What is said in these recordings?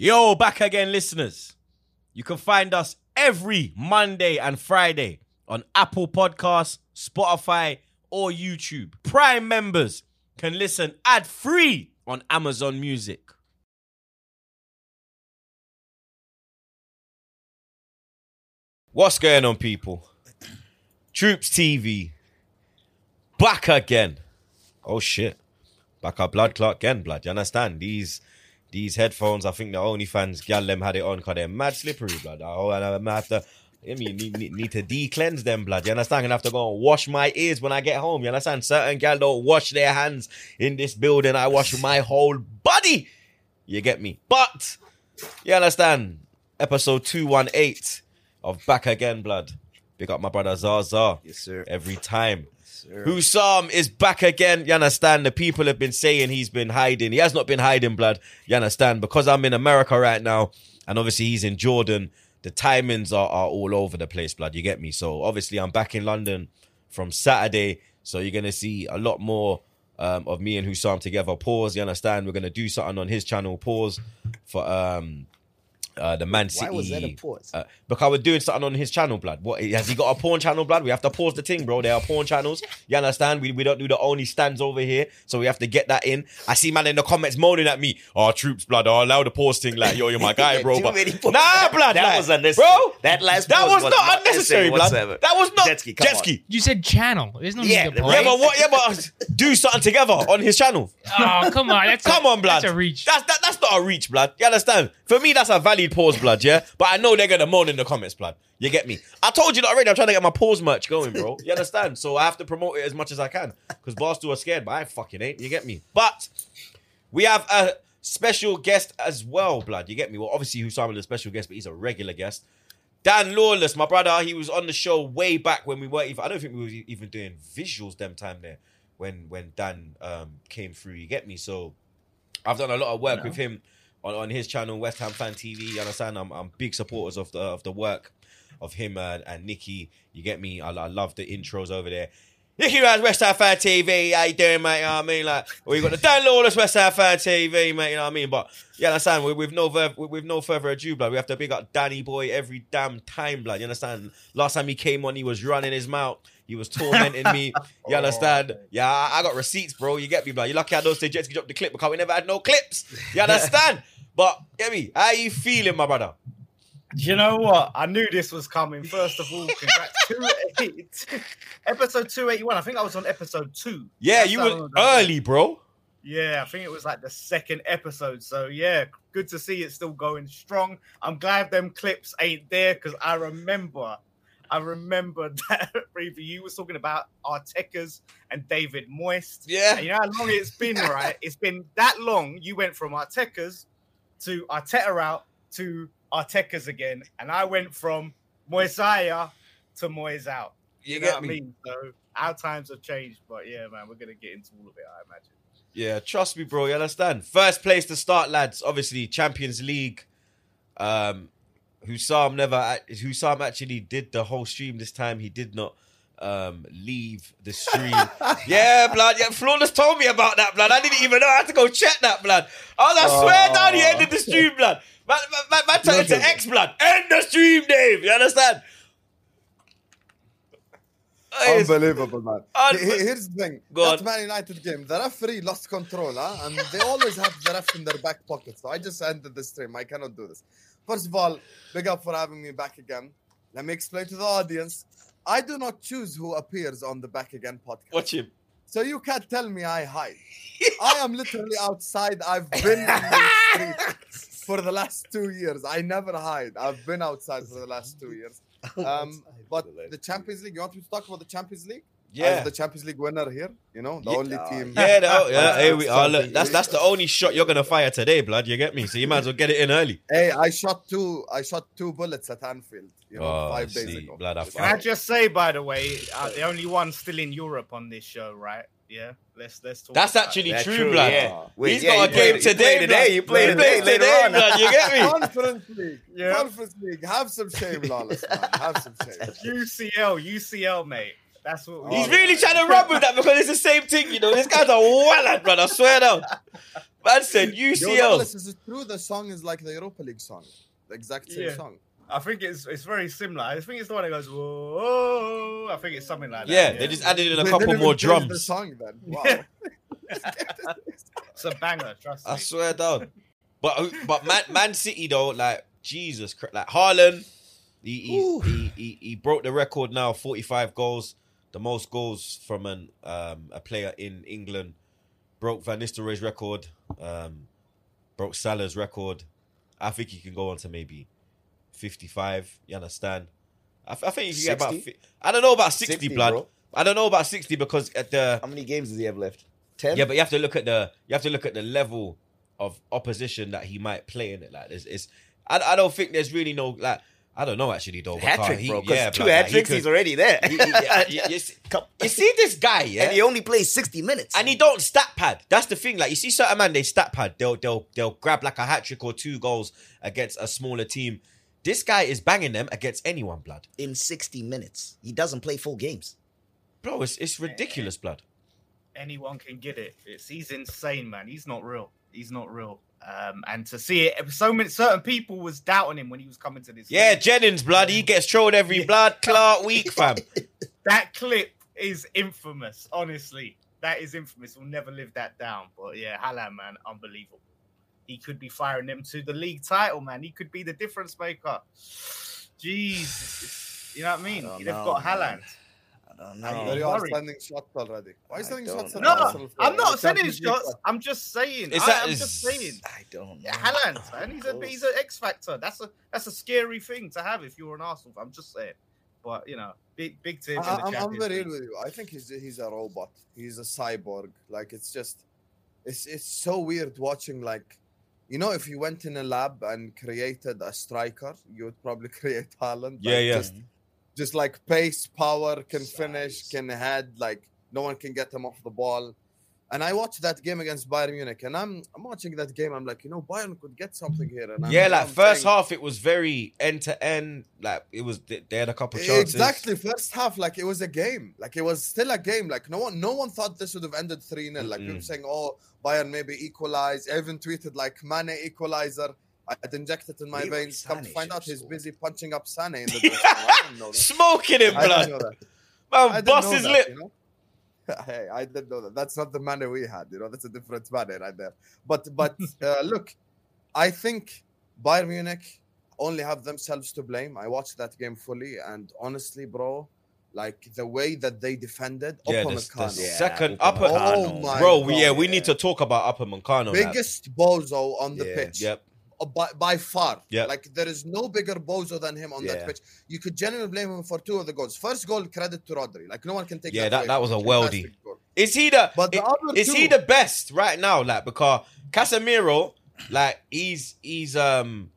Yo, back again, listeners. You can find us every Monday and Friday on Apple Podcasts, Spotify, or YouTube. Prime members can listen ad free on Amazon Music. What's going on, people? Troops TV back again. Oh shit, back up blood clot again, blood. You understand these? These headphones, I think the only fans gal them had it on because they're mad slippery, blood. Oh, and I'm have to, I mean, need, need, need to de-cleanse them, blood. You understand? I'm gonna have to go and wash my ears when I get home. You understand? Certain gal don't wash their hands in this building. I wash my whole body. You get me? But you understand? Episode two one eight of Back Again, blood. Big up my brother Zaza. Yes, sir. Every time. Husam is back again. You understand? The people have been saying he's been hiding. He has not been hiding, blood. You understand? Because I'm in America right now, and obviously he's in Jordan. The timings are, are all over the place, blood. You get me? So obviously I'm back in London from Saturday. So you're gonna see a lot more um, of me and Husam together. Pause. You understand? We're gonna do something on his channel. Pause for um uh, the Man City. Why was that a pause? Uh, because we're doing something on his channel, blood. What has he got a porn channel, blood? We have to pause the thing, bro. There are porn channels. You understand? We, we don't do the only stands over here, so we have to get that in. I see man in the comments moaning at me. Oh, troops, blood. Oh, allow the pause thing. Like, yo, you're my guy, bro. But nah, blood. That like, was unnecessary. bro. That last that was, was not not unnecessary, necessary blood. whatsoever. That was not Jet ski, come jet on. ski. You said channel. There's no Yeah, need to pause. Yeah, but what? Yeah, but do something together on his channel. Oh, come on. That's Come a, on, blood. That's a reach. That's that, that's not a reach, blood. You understand? For me, that's a valid pause, blood. Yeah, but I know they're gonna moan in the comments, blood. You get me? I told you that already. I'm trying to get my pause merch going, bro. You understand? So I have to promote it as much as I can because Barstool are scared, but I fucking ain't. You get me? But we have a special guest as well, blood. You get me? Well, obviously, Husam is a special guest, but he's a regular guest. Dan Lawless, my brother, he was on the show way back when we weren't even. I don't think we were even doing visuals them time there when when Dan um, came through. You get me? So I've done a lot of work with him on, on his channel, West Ham Fan TV. You understand? I'm, I'm big supporters of the of the work of him and, and Nikki. You get me? I, I love the intros over there. Nicky Raz, West Ham Fan TV. How you doing, mate? You know what I mean? Like, we got the Dan Lawless West Ham Fan TV, mate. You know what I mean? But you understand? With, with no ver- with no further ado, blood, we have to big up Danny Boy every damn time, blood. You understand? Last time he came on, he was running his mouth. He was tormenting me. You oh, understand? Yeah, I, got receipts, bro. You get me, blood. You're lucky I don't say Jets dropped the clip because we never had no clips. You understand? but get me? How you feeling, my brother? You know what? I knew this was coming. First of all, congrats. 288. episode 281. I think I was on episode two. Yeah, That's you were early, bro. Yeah, I think it was like the second episode. So yeah, good to see it still going strong. I'm glad them clips ain't there because I remember, I remember that preview you was talking about Artekas and David Moyes. Yeah. And you know how long it's been, right? It's been that long. You went from Artekas to Arteta out to Artekas again, and I went from Moisaya to Moyes out. You, You, get know what me? I mean? So our times have changed, but yeah, man, we're gonna get into all of it, I imagine. Yeah, trust me, bro. You understand? First place to start, lads. Obviously, Champions League. Um, Husam never. Husam actually did the whole stream this time. He did not um leave the stream. yeah, blood. Yeah, Flawless told me about that, blood. I didn't even know. I had to go check that, blood. I was, I swear down, he ended the stream, blood. Man, man, man, turned into X, blood. End the stream, Dave. You understand? Unbelievable, man. Un- He- he- Here's the thing. Go that on. Man United game, the referee lost control, huh? and they always have the ref in their back pocket. So I just ended the stream. I cannot do this. First of all, big up for having me back again. Let me explain to the audience. I do not choose who appears on the Back Again podcast. Watch him. So you can't tell me I hide. I am literally outside. I've been in the street for the last two years. I never hide. I've been outside for the last two years. Um, but the Champions League, you want me to talk about the Champions League? Yeah. As the Champions League winner here, you know, the Yeah. only team. Yeah, no, yeah. Hey, we, oh, look, that's that's the only shot you're gonna fire today, blood. You get me? So you might as well get it in early. Hey, I shot two. I shot two bullets at Anfield. You know, Oh, five days ago. blood, I Can I just say, by the way, uh, the only one still in Europe on this show, right? Yeah, let's let's talk. That's about actually it. That's true, true, blood. yeah. Wait, He's yeah, got you a game play- today, play today, blood. you play He today, plays later today, on. blood. You get me? Conference League. Yeah. Conference League. Have some shame, Lawless. Man. Have some shame. UCL, UCL, mate. That's what we Oh, He's really trying to rub with that because it's the same thing, you know. This guy's a wallet, brother. I swear down. Man said Yo, UCL. Nicholas, is it true the song is like the Europa League song? The exact same Yeah. song. I think it's it's very similar. I think it's the one that goes whoa. I think it's something like that. Yeah, they just added in a They couple more drums. change The song then. Wow. it's a banger. Trust me. I swear down. But uh, but Man, Man City though, like Jesus, Christ, like Haaland, he he, he he he broke the record now, forty five goals, the most goals from an um a player in England. Broke Van Nistelrooy's record, um, broke Salah's record. I think he can go on to maybe fifty five. You understand? I, th- I think he can get about. 60? fi- I don't know about sixty, 60, blood. bro. I don't know about sixty because at the How many games does he have left? Ten. yeah, but you have to look at the you have to look at the level of opposition that he might play in it. Like, it's, it's I, I don't think there's really no like I don't know actually though. hat trick, bro. Because yeah, two blood, like, hat he tricks, could- he's already there. he- he- yeah, you, you see, you see this guy, yeah, and he only plays sixty minutes. and he don't stat pad. That's the thing. Like you see certain man, they stat pad. They'll they'll they'll grab like a hat trick or two goals against a smaller team. This guy is banging them against anyone, blood. in sixty minutes, he doesn't play full games. Bro, it's it's ridiculous, blood. anyone can get it. It's he's insane, man. He's not real. He's not real. Um, and to see it, so many certain people was doubting him when he was coming to this. Yeah, league. Jennings, blood. He gets trolled every blood Clark week, fam. that clip is infamous. Honestly, that is infamous. We'll never live that down. But yeah, Haaland, man, unbelievable. He could be firing them to the league title, man. He could be the difference maker. Jesus, you know what I mean? don't They've know, got man. Haaland. I don't I know. There you I'm are sending shots already. Why are you sending don't shots at. No, I'm not The sending Champions shots. I'm just saying. Is I, that- I'm is- just saying. I don't know. Haaland, man. He's a he's an X factor. That's a that's a scary thing to have if you're an Arsenal. fan. I'm just saying. But you know, big big team. in the I, I'm, I'm very real with you. I think he's he's a robot. He's a cyborg. Like it's just, it's it's so weird watching. Like, you know, if you went in a lab and created a striker, you would probably create Haaland. Yeah, Like, yeah. Just, mm-hmm. Just like pace, power, can finish, can head. Like no one can get him off the ball. And I watched that game against Bayern Munich, and I'm I'm watching that game. I'm like, you know, Bayern could get something here. And I'm, Yeah, like I'm first saying- half, it was very end to end. Like it was, they had a couple chances. Exactly. First half, like it was a game. Like it was still a game. Like no one no one thought this would have ended 3 0. Like people Mm-mm. saying, Oh, Bayern maybe equalize. I even tweeted like Mane equalizer. I'd inject it in my Leroy veins. Come to find out he's score. busy punching up Sane in the dressing room. I didn't know that. Smoking him, I blood. didn't know. Man, I didn't bust his that, lip. you know? hey, I didn't know that. That's not the Mane we had. You know, that's a different Mane right there. But but uh, look, I think Bayern Munich only have themselves to blame. I watched that game fully, and honestly, bro, like the way that they defended Yeah, the, Upamecano, the Yeah, second Upamecano. upper. Oh my Bro, God, yeah, we yeah. need to talk about Upamecano. Like, biggest bozo on the Yeah, pitch. yep. By, by far. Yeah. Like there is no bigger bozo than him on Yeah. that pitch. You could genuinely blame him for two of the goals. First goal, credit to Rodri. Like no one can take Yeah, that. that- that was a goal. Is he the? But the i- other is he the best right now? Like because Casemiro, like he's he's um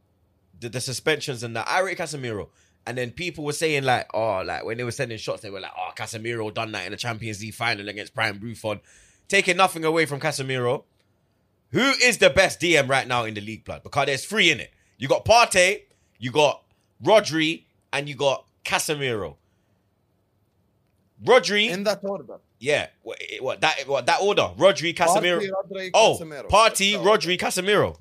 the, the suspensions and that. I rate Casemiro. And then people were saying like, oh, like when they were sending shots, they were like, oh, Casemiro done that in the Champions League final against Brian Buffon, taking nothing away from Casemiro. Who is the best DM right now in the league, blood? Because there's three in it. You got Partey, you got Rodri, and you got Casemiro. Rodri, in that order. yeah, what, what that what that order? Rodri, Casemiro. Partey, Rodri, oh, Casemiro. Party, That's the order. Rodri, Casemiro.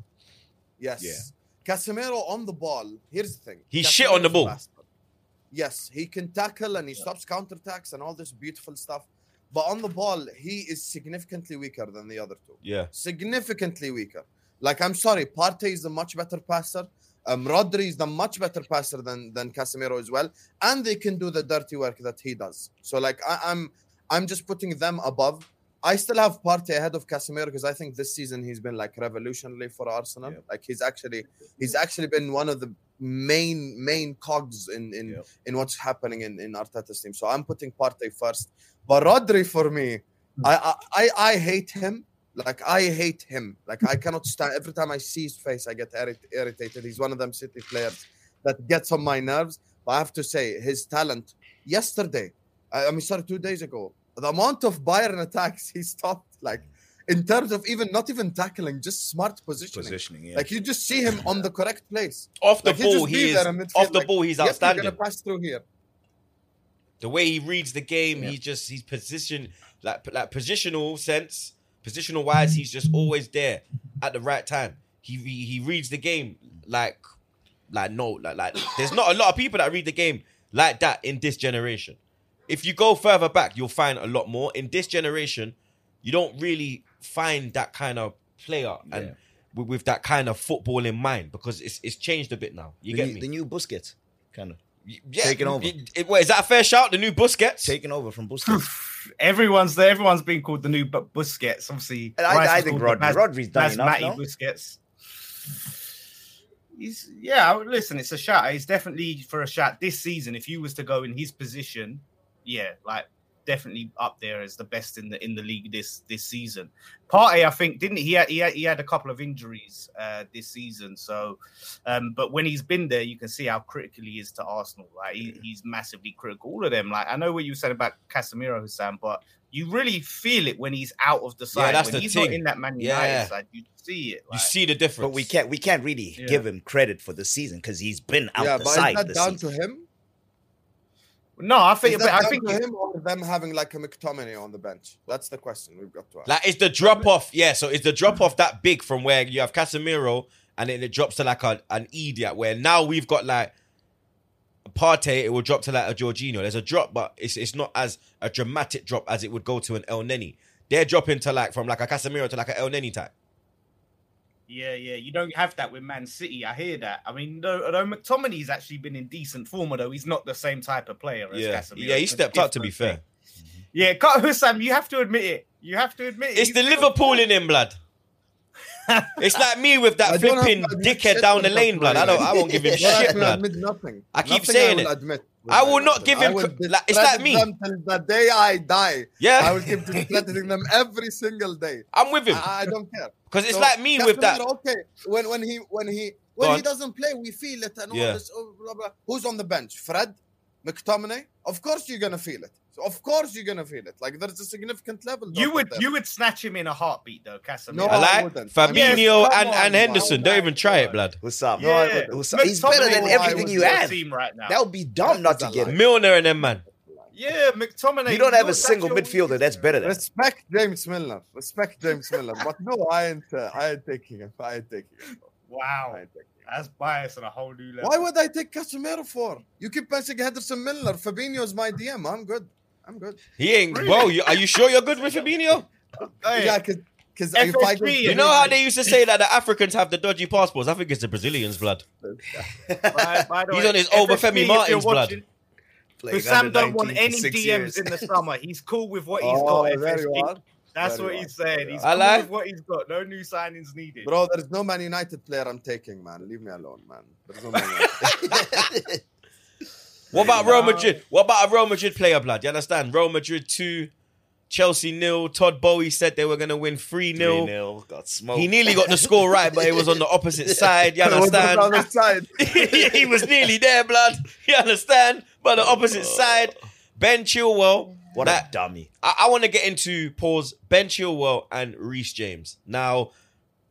Yes. Yeah. Casemiro on the ball. Here's the thing. He's shit on the ball. Yes, he can tackle and he stops counterattacks and all this beautiful stuff. But on the ball, he is significantly weaker than the other two. Yeah, Significantly weaker. Like I'm sorry, Partey is a much better passer. Um, Rodri is the much better passer than than Casemiro as well, and they can do the dirty work that he does. So like I, I'm I'm just putting them above. I still have Partey ahead of Casemiro because I think this season he's been like revolutionary for Arsenal. Yep. Like he's actually he's actually been one of the main main cogs in in Yep. in what's happening in in Arteta's team. So I'm putting Partey first, but Rodri for me, hmm. I I I, I hate him. Like I hate him. Like I cannot stand. Every time I see his face, I get irrit- irritated. He's one of them City players that gets on my nerves. But I have to say, his talent. Yesterday, I, I mean, sorry, two days ago, the amount of Bayern attacks he stopped, like in terms of even not even tackling, just smart positioning. Positioning, yeah. Like you just see him on the correct place. off the Like, ball, be he is there in midfield, off the like, ball. He's Yep, you're outstanding. gonna pass through here. The way he reads the game, Yeah. he just he's position like like positional sense, positional wise, he's just always there at the right time. He he, he reads the game like like no like like there's not a lot of people that read the game like that in this generation. If you go further back, you'll find a lot more. In this generation, you don't really find that kind of player and Yeah. with, with that kind of football in mind because it's it's changed a bit now. You the, get new, me? the new Busquets, kind of yeah, taking over. It, it- wait, is that a fair shout? The new Busquets? taking over from Busquets. Everyone's there. Everyone's been called the new Bu- Busquets. Obviously, And I- I think called the Rodri- Rodri's done enough Matty now. Busquets. He's yeah. Listen, it's a shot. It's definitely for a shot this season. If you was to go in his position, yeah, like definitely up there as the best in the in the league this this season. Partey, I think, didn't he? He had, he had, he had a couple of injuries uh, this season. So, um, but when he's been there, you can see how critical he is to Arsenal. Like he, he's massively critical. All of them. Like I know what you said about Casemiro, Hussein, but you really feel it when he's out of the side. Yeah, that's when the he's thing. not in that Man United Yeah. side, you see it. You see the difference. But we can't we can't really Yeah. give him credit for the season because he's been out yeah, the but side is that this down season. to him? No, I think. Is that I think. him or them having like a McTominay on the bench? That's the question we've got to ask. Like, is the drop off? Yeah. So is the drop off that big from where you have Casemiro and then it drops to like a, an idiot? Where now we've got like Partey, it will drop to like a Jorginho. There's a drop, but it's it's not as a dramatic drop as it would go to an Elneny. They're dropping to like from like a Casemiro to like an Elneny type. Yeah, yeah. You don't have that with Man City. I hear that. I mean, though, although McTominay's actually been in decent form, although he's not the same type of player as Yeah, Casemiro. yeah, he stepped up. To be different fair, thing. Yeah, Cut- Husam, you have to admit it. You have to admit it. it's He's the Liverpool in him, blood. It's like me with that don't have flipping dickhead down the lane, it blood. I don't. I won't give him You You don't have shit, to blood. admit nothing. I keep Nothing saying I will it. Admit I will not give him cr- like, it's like me. till the day I die. Yeah. I will keep discrediting them every single day. I'm with him I, I don't care. because it's So, like me with that. Okay, when when he when he Go when on. he doesn't play, we feel it and all Yeah. this. Oh, blah, blah. Who's on the bench? Fred, McTominay. Of course you're gonna feel it. So of course you're gonna feel it. Like there's a significant level. You would there. you would snatch him in a heartbeat though, Casemiro. No, I I like wouldn't. Fabinho Yes, come and, on, and Henderson. man. Don't even try it, blood. What's up? No, Yeah, I. What's up? He's better than everything you your have. Team right now. That would be dumb not to get lie. him. Milner and them, man. yeah, McTominay. You don't have a single midfielder that's better than. Respect James Milner. Respect James Milner. But no, I ain't. Uh, I ain't taking him. I ain't taking him. Wow, I ain't taking him. that's bias on a whole new level. Why would I take Casemiro for? You keep mentioning Henderson Milner. Fabinho's my DM. I'm good. I'm good. He ain't. Bro, you, are you sure you're good with Fabinho? Hey, Yeah, because if I FSG, could, You know how they used to say that the Africans have the dodgy passports? I think it's the Brazilians, blood. by- by the He's way, on his FSG, Obafemi if you're Martins blood. watching, Because Sam don't want any DMs years. in the summer. He's cool with what he's Oh, got. there you FSG. are. That's There what he's are. saying. He's. I cool like- with what he's got. No new signings needed. Bro, there's no Man United player I'm taking, man. Leave me alone, man. There's no Man United. What about Real. Madrid? What about a Real Madrid player, blood? You understand? Real Madrid 2, Chelsea nil. Todd Bowie said they were going to win 3 0. 3-0, got smoked. He nearly got the score right, but it was on the opposite side. You was on the understand? side. he was nearly there, blood. You understand? But the opposite oh. side, Ben Chilwell. What that- a dummy. I, I want to get into pause Ben Chilwell and Reece James. Now,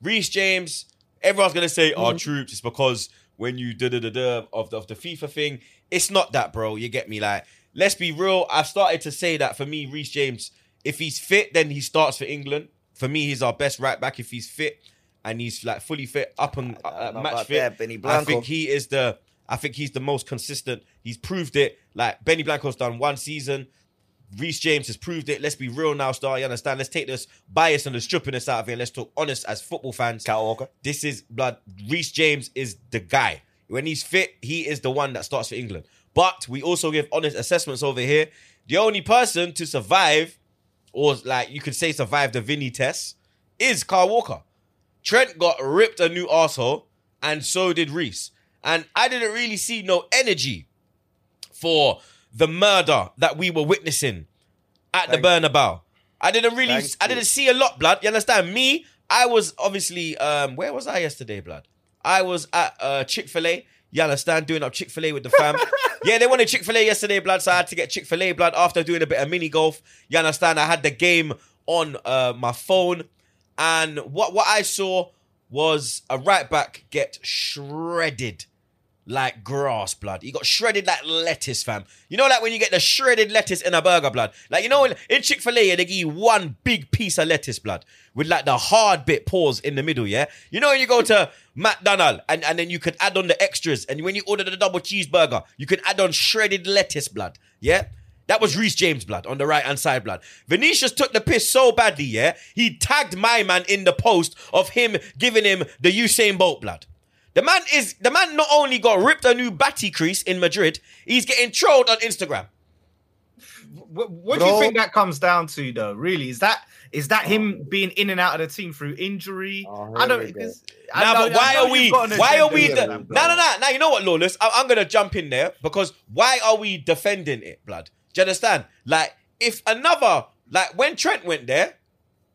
Reece James, everyone's gonna say, "Oh, troops." It's because when you da da da da of the FIFA thing, it's not that, bro. You get me? Like, let's be real. I've started to say that for me, Reece James, if he's fit, then he starts for England. For me, he's our best right back if he's fit and he's like fully fit, up and uh, match fit. that, I think he is the. I think he's the most consistent. He's proved it. Like Benny Blanco's done one season. Reece James has proved it. Let's be real now, Star. You understand? Let's take this bias and the strippiness out of here. Let's talk honest as football fans. Kyle Walker. This is blood. Reece James is the guy. When he's fit, he is the one that starts for England. But we also give honest assessments over here. The only person to survive, or like you could say survive the Vini test, is Carl Walker. Trent got ripped a new arsehole, and so did Reece. And I didn't really see no energy for the murder that we were witnessing at Thank the Bernabeu. I didn't really, I didn't see a lot, blood. You understand? Me, I was obviously, um, where was I yesterday, blood? I was at uh, Chick Fil A. You understand? Doing up Chick Fil A with the fam. yeah, they wanted Chick Fil A yesterday, blood. So I had to get Chick Fil A, blood. After doing a bit of mini golf, you understand? I had the game on uh, my phone, and what what I saw was a right back get shredded like grass, blood. He got shredded like lettuce, fam. You know, like when you get the shredded lettuce in a burger, blood. Like you know, in, Chick Fil A, they give you one big piece of lettuce, blood, with like the hard bit pause in the middle. Yeah, you know when you go to McDonald's and and then you could add on the extras, and when you order the double cheeseburger, you can add on shredded lettuce, blood. Yeah. That was Reece James blood on the right hand side blood. Vinicius took the piss so badly, yeah. He tagged my man in the post of him giving him the Usain Bolt blood. The man is the man not only got ripped a new batty crease in Madrid, he's getting trolled on Instagram. What, what do you think that comes down to, though? Really, is that is that him being in and out of the team through injury? Oh, I don't. we because- I Nah, know- but why are we? you've got an Why are we? with no, no, no. Now you know what, Lawless. I- I'm gonna jump in there because why are we defending it, blood? Do you understand? Like, if another, like when Trent went there,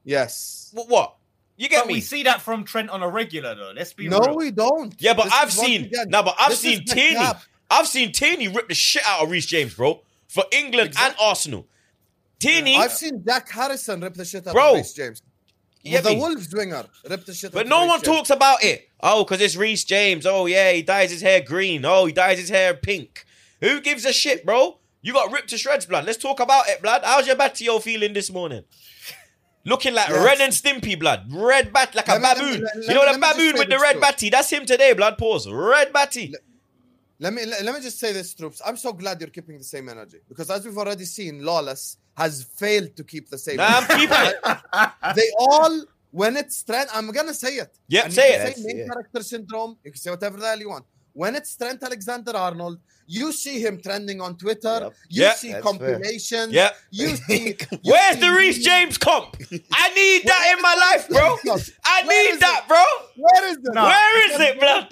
Yes. wh- what? You get But me? we see that from Trent on a regular, though. Let's be No, real. we don't. Yeah, but This I've seen again- no, but I've this seen is the Tierney. cap. I've seen Tierney rip the shit out of Reece James, bro, for England and Arsenal. Tierney, I've seen Jack Harrison rip the shit out Bro. of Reece James. Yeah, the me. Wolves winger ripped the shit out but of no Reece one James. talks about it. Oh, because it's Reece James. Oh yeah, he dyes his hair green. Oh, he dyes his hair pink. Who gives a shit, bro? You got ripped to shreds, blood. Let's talk about it, blood. How's your Batio feeling this morning? Looking like Yes. Ren and Stimpy, blood. Red bat, like a Let me- let me- baboon. let- you know the let me just baboon with the red too. batty? That's him today, blood. Pause. Red batty. Let me let, let me just say this, troops. I'm so glad you're keeping the same energy because as we've already seen, Lawless has failed to keep the same. Nah, I'm keeping it. they all when it's Trent, I'm gonna say it. Yep, And say you can it. Say main Yeah. character syndrome. You can say whatever the hell you want. When it's Trent Alexander Arnold, you see him trending on Twitter. Yep. You Yep. see That's fair. compilations. Yeah. You see. you Where's see the Reece. James comp? I need that in my life, bro. I need that, it? bro. Where is it? No. Where is it, blood?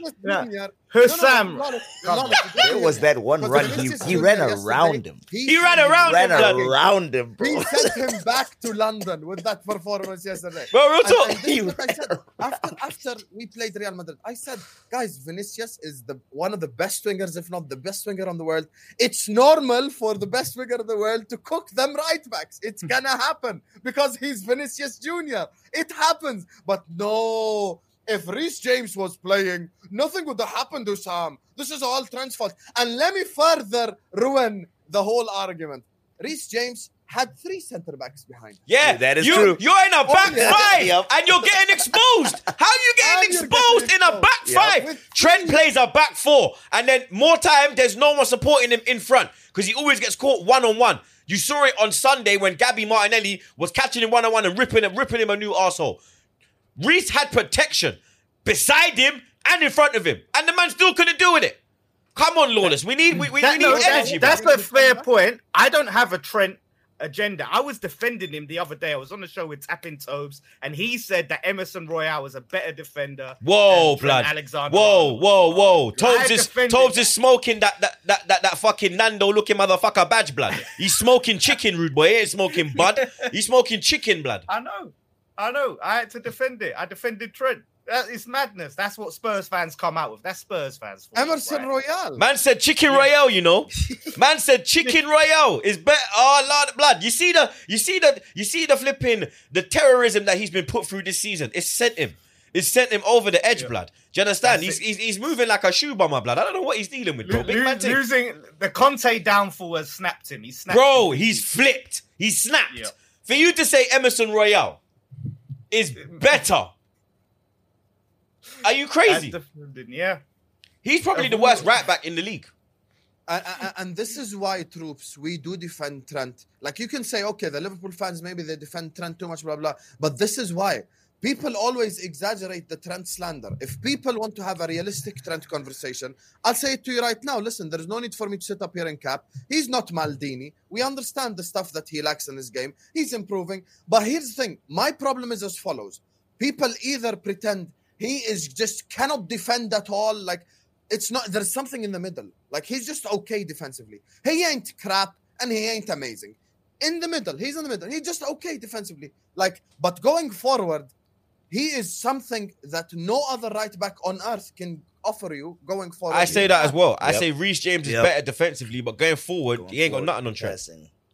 Yeah. No, Husam. no, no, There was that one Because run. He, he ran around him. He ran around Ran him, blood. around him, bro. He sent him back to London with that performance yesterday. Bro, real And- talk. and this is I said. After, after we played Real Madrid, I said, guys, Vinicius is the one of the best wingers, if not the best winger on the world. It's normal for the best winger in the world to cook them right backs. It's hmm. gonna happen because he's Vinicius Junior. It happens, but no. If Reece James was playing, nothing would have happened to Sam. This is all Trent's fault. And let me further ruin the whole argument. Reece James had three centre backs behind. Yeah, That is you, true. You're in a oh, back yeah. five, Yep. and you're getting exposed. How are you getting And exposed getting in a back Yep. five? With Trent three- plays a back four, and then more time, there's no one supporting him in front because he always gets caught one on one. You saw it on Sunday when Gabby Martinelli was catching him one on one and ripping him, ripping him a new arsehole. Reece had protection beside him and in front of him, and the man still couldn't do with it. Come on, Lawless. We need we, we, That- we no, need that- energy. that's bro. a fair point. I don't have a Trent agenda. I was defending him the other day. I was on the show with Tapping Tobes, and he said that Emerson Royal was a better defender. Whoa, blood. Alexander. Whoa, whoa, whoa. Tobes is Tobes is smoking that that that that, that fucking Nando looking motherfucker badge blood. He's smoking chicken, rude boy. He ain't smoking bud. He's smoking chicken blood. I know. I know. I had to defend it. I defended Trent. That is madness. That's what Spurs fans come out with. That's Spurs fans. for you, Emerson right? Royal. Man said chicken royale, you know. Man said chicken royale is better. Oh ah, Lord, blood. You see the you see the you see the flipping the terrorism that he's been put through this season. It's sent him. It's sent him over the edge, Yeah. blood. Do you understand? He's, he's he's moving like a shoe bomber, blood. I don't know what he's dealing with, bro. Lo- Big lo- man thing. losing the Conte downfall has snapped him. He snapped Bro, him. he's flipped. He's snapped. Yeah. For you to say Emerson Royale is better. Are you crazy? defended, yeah. He's probably the worst right back in the league. And, and, and this is why, troops, we do defend Trent. Like you can say, okay, the Liverpool fans maybe they defend Trent too much, blah blah. But this is why people always exaggerate the Trent slander. If people want to have a realistic Trent conversation, I'll say it to you right now. Listen, there is no need for me to sit up here and cap. He's not Maldini. We understand the stuff that he lacks in his game. He's improving. But here's the thing: my problem is as follows: people either pretend he is just cannot defend at all, like it's not there's something in the middle like he's just okay defensively he ain't crap and he ain't amazing in the middle he's in the middle he's just okay defensively like but going forward he is something that no other right back on earth can offer you going forward I say that as well. I Yep. say Reece James is Yep. better defensively, but going forward, Going he ain't got nothing on Trent.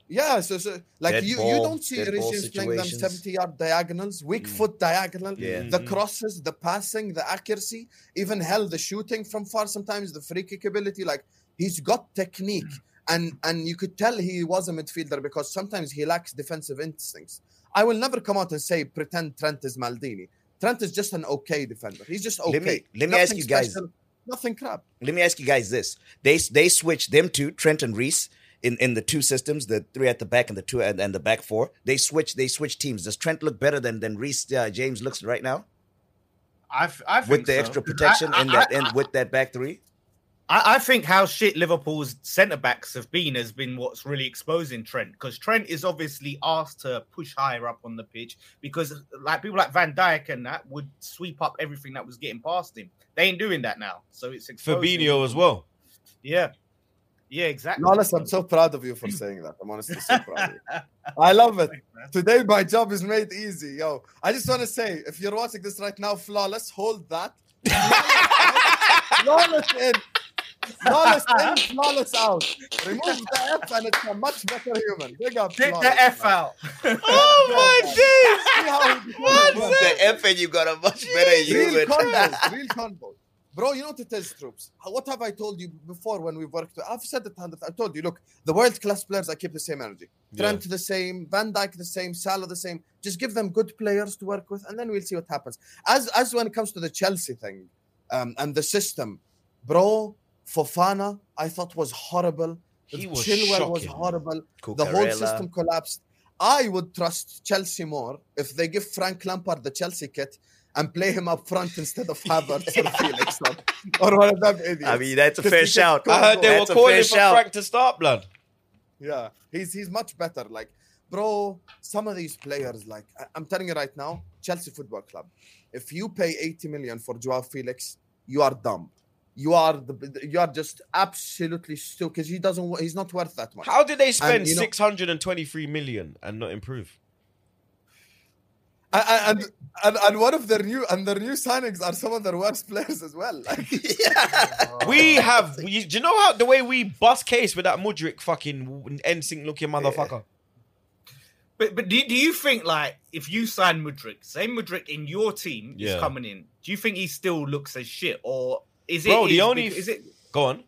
Pressing. Yeah, so, so like Dead you, ball, you don't see dead playing them 70 yard diagonals, weak Mm. foot diagonal, Yeah. the crosses, the passing, the accuracy, even hell, the shooting from far sometimes, the free kick ability. Like he's got technique. And and you could tell he was a midfielder because sometimes he lacks defensive instincts. I will never come out and say pretend Trent is Maldini. Trent is just an okay defender. He's just okay. Let me- let me ask you guys- special, nothing crap. Let me ask you guys this: they they switched them to Trent and Reece, in, in the two systems, the three at the back and the two and, and the back four. They switch they switch teams. Does Trent look better than than Reece uh, James looks right now I, f- I think with the so. extra protection I, in I- that I- and with that back three? I, I think how shit Liverpool's centre backs have been has been what's really exposing Trent because Trent is obviously asked to push higher up on the pitch because like people like Van Dijk and that would sweep up everything that was getting past him. They ain't doing that now, so it's exposing Fabinho as well. Yeah, yeah, exactly. Lawless, I'm so proud of you for saying that. I'm honestly so proud of you. I love it. Today, my job is made easy. Yo, I just want to say, if you're watching this right now, flawless, hold that. flawless in, flawless in, flawless out. Remove the F, and it's a much better human. Big up, Get flawless, the F man. out. Oh my days! See how he becomes the F and you got a much better human. real human. convo, real convo. Bro, you know what it is, troops. What have I told you before when we've worked? I've said it hundred. I told you, look, the world class players, I keep the same energy. Trent the same, Van Dijk the same, Salah the same. Just give them good players to work with, and then we'll see what happens. As as when it comes to the Chelsea thing, um, and the system, bro, Fofana, I thought was horrible. He was Chilwell was shocking. horrible. The whole system collapsed. I would trust Chelsea more if they give Frank Lampard the Chelsea kit and play him up front instead of Havertz or Felix or, or one of them idiots. I mean, that's a fair shout. I heard they That's were calling fair for shout. Frank to start, blood. Yeah, he's he's much better. Like, bro, some of these players, like I- I'm telling you right now, Chelsea Football Club. If you pay 80 million for Joao Felix, you are dumb. You are the you are just absolutely stupid because he doesn't he's not worth that much. How did they spend you know- 623 million and not improve? And, and and and one of their new and their new signings are some of their worst players as well. Like, We have. You, do you know how the way we bust case with that Mudryk fucking NSYNC looking motherfucker? But but do, do you think like if you sign Mudryk, say Mudryk in your team Yeah. is coming in, do you think he still looks as shit or is it? Bro, the is- only- is it? Go on.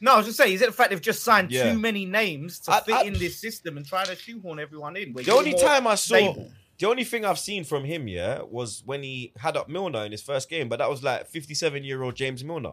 No, I was just saying, is it the fact they've just signed Yeah. too many names to I- fit I- in this system and trying to shoehorn everyone in? The you're only time I saw, stable? The only thing I've seen from him, yeah, was when he had up Milner in his first game, but that was like 57 year old James Milner.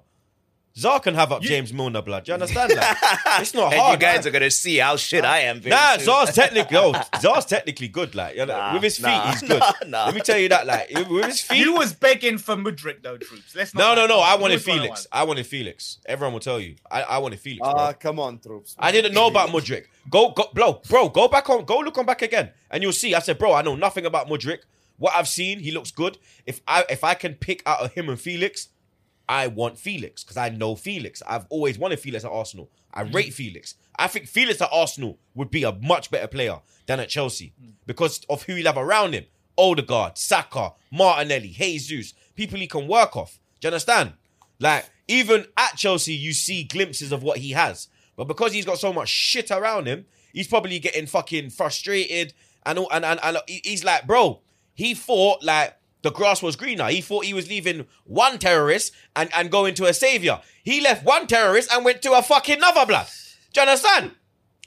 Czar can have up You- James Milner, blood. Do you understand that? It's not and hard. you guys man. are gonna see how shit I am. Very Nah, soon. Czar's technically, oh, Czar's technically good. Like, you know, Nah, with his feet, nah, he's good. nah, nah. Let me tell you that. Like, with his feet, You was begging for Mudryk though, troops. Let's no, not. no, no. no. I wanted was one of Felix. one. I wanted Felix. Everyone will tell you. I, I wanted Felix. bro. ah, come on, troops. I didn't know about Mudryk. Go, go, bro, bro, go back on, go look on back again, and you'll see. I said, bro, I know nothing about Mudryk. What I've seen, he looks good. If I if I can pick out of him and Felix, I want Felix because I know Felix. I've always wanted Felix at Arsenal. I mm. rate Felix. I think Felix at Arsenal would be a much better player than at Chelsea mm. because of who he'll have around him. Odegaard, Saka, Martinelli, Jesus, people he can work off. Do you understand? Like, even at Chelsea, you see glimpses of what he has. But because he's got so much shit around him, he's probably getting fucking frustrated. And, all- and, and, and he's like, bro, he thought like the grass was greener. He thought he was leaving one terrorist and, and going to a savior. He left one terrorist and went to a fucking another blood. Do you understand?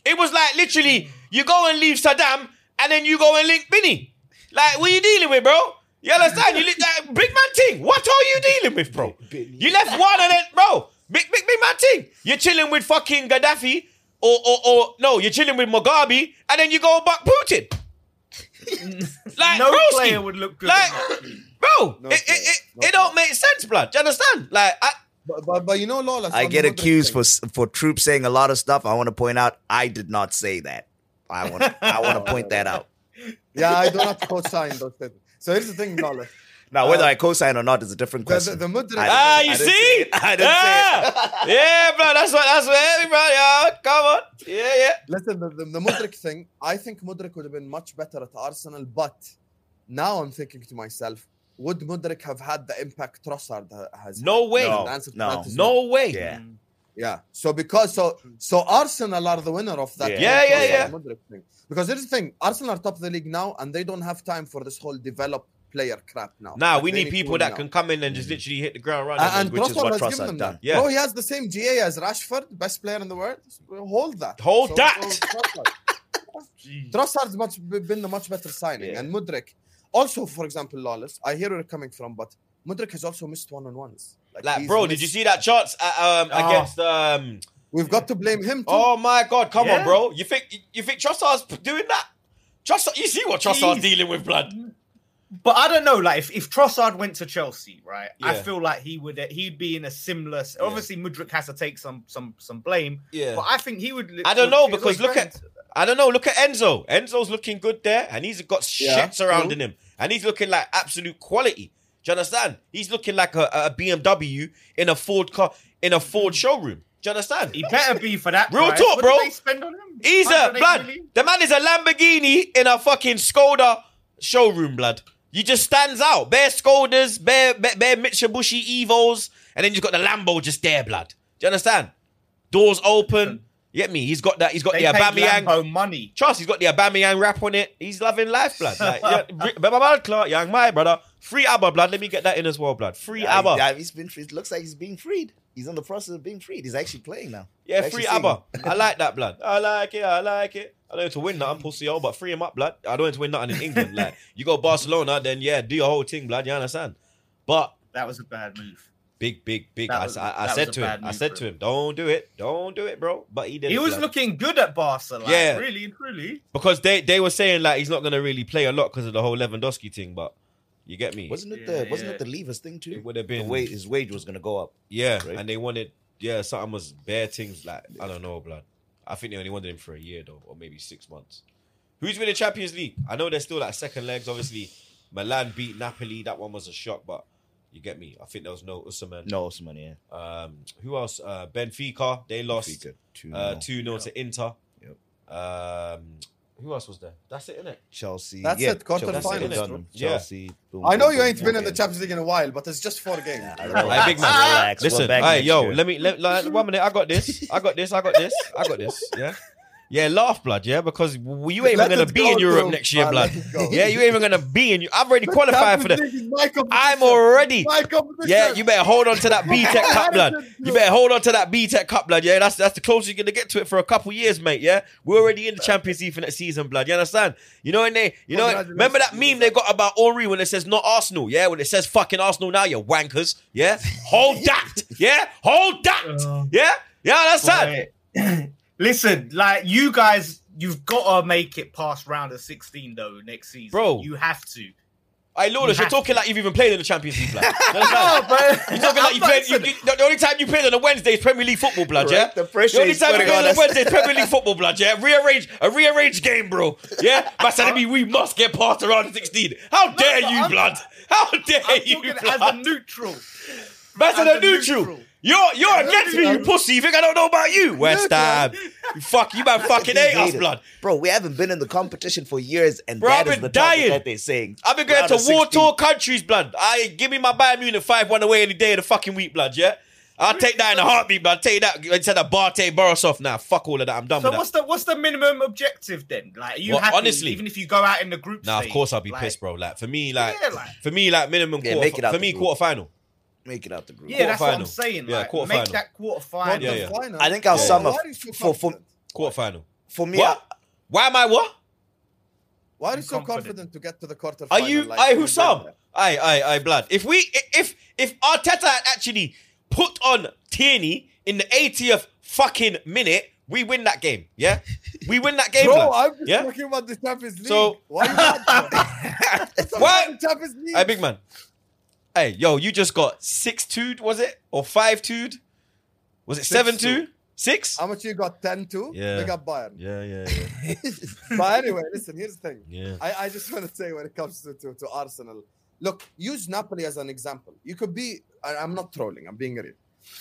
It was like literally, you go and leave Saddam and then you go and link Binny. Like, what are you dealing with, bro? You understand? You li- like, big man thing. What are you dealing with, bro? You left one and then, bro, big, big, big man thing. You're chilling with fucking Gaddafi or, or, or no, you're chilling with Mugabe and then you go back Putin. Like, No broski. player would look good. Like, bro, No it, it, it, No it don't make sense, blood. Do you understand? Like, I, But, but, but you know, Lawless. I get accused for for Troop saying a lot of stuff. I want to point out I did not say that. I want I want to point that out. Yeah, I do not have to co-sign those things. So here's the thing, Lawless. Now, whether Uh, I co-sign or not is a different The, the, question. the Mudryk. I ah, you I see? say. I didn't say it. Ah, yeah, bro. That's what. That's what everybody. Oh, come on. Yeah, yeah. Listen, the, the, the Mudryk thing, I think Mudryk would have been much better at Arsenal, but now I'm thinking to myself, would Mudryk have had the impact Trossard ha- has? No way. No. The answer to no. that is No way. Yeah. Yeah. So because so so Arsenal are the winner of that. Yeah. Yeah, yeah, yeah. Thing. Because here's the thing: Arsenal are top of the league now, and they don't have time for this whole develop player crap now. Nah, Like, we need people that now. can come in and just literally hit the ground running. And, and which is what has Trossard given done. Yeah. Bro, he has the same GA as Rashford, best player in the world. Hold that. Hold that. Trossard. Trossard's much been the much better signing, Yeah. and Mudryk. Also, for example, Lawless. I hear where you're coming from, but Mudryk has also missed one on ones. Like, bro, did you see that chance at, um, Oh. against um? We've got to blame him too. Oh my god, come on, bro! You think you think Trossard's doing that? Trossard, you see what Trossard's Jeez. dealing with, blood? But I don't know, like if, if Trossard went to Chelsea, right? I feel like he would he'd be in a similar. Obviously, Mudryk has to take some some some blame, Yeah. but I think he would. I don't know, because look at- I don't know. Look at Enzo. Enzo's looking good there, and he's got shit Yeah, surrounding him, and he's looking like absolute quality. Do you understand? He's looking like a, a BMW in a Ford car in a Ford mm. showroom. Do you understand? He better be for that. Real price. talk, What bro. Did they spend on him? He's a blood. million? The man is a Lamborghini in a fucking Skoda showroom, blood. You just stands out. Bare Skodas, bare, bare, bare Mitsubishi Evos, and then you got the Lambo just there, blood. Do you understand? Doors open. You get me? He's got that. He's got They the. Lambo money. Trust, he's got the Aubameyang rap on it. He's loving life, blood. Like, yeah, Clark, young my brother. Free Auba, blood. Let me get that in as well, blood. Free Yeah, Auba. yeah, he's been. It looks like he's being freed. He's in the process of being freed. He's actually playing now. Yeah, Actually free sing. Auba. I like that, blood. I like it. I like it. I don't need to win nothing, pussy hole, but free him up, blood. I don't need to win nothing in England. Like, you go Barcelona, then yeah, do your whole thing, blood. You understand? But That was a bad move. big, big, big. That I, was- I, I said to him, bad I said for to him. him, don't do it, don't do it, bro. But he did. He was blood. looking good at Barca, like, Yeah. really and truly. because they they were saying like he's not gonna really play a lot because of the whole Lewandowski thing. But you get me? Wasn't it Yeah, the Wasn't yeah. it the Levers thing too? It would have been- The been wage, his wage was gonna go up. Yeah, right? and they wanted yeah something was bare things like I don't know, blood. I think they only wanted him for a year though, or maybe six months. Who's winning Champions League? I know they're still like second legs. Obviously, Milan beat Napoli. That one was a shock, but you get me. I think there was no Osimhen. No, some money. Yeah. Um, who else? Uh, Benfica. They lost Benfica, two, uh, two 0 to Inter. Yep. Um, who else was there? That's it, innit? Chelsea. That's yeah, it, quarter Chelsea, finals, done Yeah. Chelsea. boom, I know boom, you ain't boom, been in the. Champions League in a while, but it's just four games. Nah, Hey, big man. relax. Listen, back hey, yo, year. let me let, like, one minute. I got this. I got this. I got this. I got this. Yeah, yeah. Laugh, blood. Yeah, because you ain't even gonna be go, in Europe bro. next year, blood. let it go. Yeah, you ain't even gonna be in. I've already qualified for Champions that. League is my competition. I'm already. Yeah, you better hold on to that BTEC Cup, blood. You better hold on to that BTEC Cup, blood. Yeah, that's that's the closest you're gonna get to it for a couple years, mate. Yeah, we're already in the Champions League for next season, blood. You understand? You know when they, you know, Congratulations. remember that meme they got about Henri when it says not Arsenal? Yeah, when it says fucking Arsenal now, you wankers. Yeah, hold that. Yeah, hold that. Yeah, yeah, that's sad. Boy. Listen, like you guys, you've got to make it past round of 16 though next season. Bro. you have to. Hey, Lawless, You you're talking to. like you've even played in the Champions League, blood. You No, understand? but You're talking like you played. You, you, the only time you played on a Wednesday is Premier League football, blood. Yeah, the pressure The only time you putting played on on a. Wednesday is Premier League football, blood. Yeah, rearrange a rearranged game, bro. Yeah, but telling me we must get past the round of 16. How dare but you, I'm- blood? How dare I'm you, talking blood? as a neutral. That's as a a neutral. neutral. You're you're against me, you pussy. You think I don't know about you? West Ham. You fuck you, man. Fucking hate us, blood. Bro, we haven't been in the competition for years, and Bro, that I've is been the dying. that they're saying. I've been going Round to of war 16. tour countries, blood. I give me my Bayern Munich five one away any day of the fucking week, blood. Yeah, I'll take that in a heartbeat, blood. Take that instead of BATE Borisov. Now, fuck all of that. I'm done So with that. what's the what's the minimum objective then? Like, are you Well, happy? honestly- even if you go out in the group Nah, of stage, course I'll be like- pissed, bro. Like for me, like, Yeah, like- for me, like minimum Yeah, quarter. make it out for the me, group. quarter final. Make it out the group. Yeah, that's what I'm saying. Yeah, Like, quarterfinal. make that quarter final. Yeah, yeah. Final. I think our Yeah. summer Why are you so for, for confident? Quarter final. for me. What? Why am I what? Why are you so confident. confident to get to the quarter? Are you? I who some? I I I blood. If we if if Arteta had actually put on Tierney in the 80th fucking minute, we win that game. Yeah, we win that game. Bro, blood. I'm just yeah. talking about the Champions League. So- why? Are you mad, bro? What? the Champions League. Hey, big man. Hey, yo, you just got six two, was it or five two? Was it Six seven two. two? Six? How much you got? 10 2? Yeah. They got Bayern. Yeah, yeah, yeah. but anyway, listen, here's the thing. yeah. I, I just want to say when it comes to, to, to Arsenal, look, use Napoli as an example. You could be, I, I'm not trolling, I'm being real.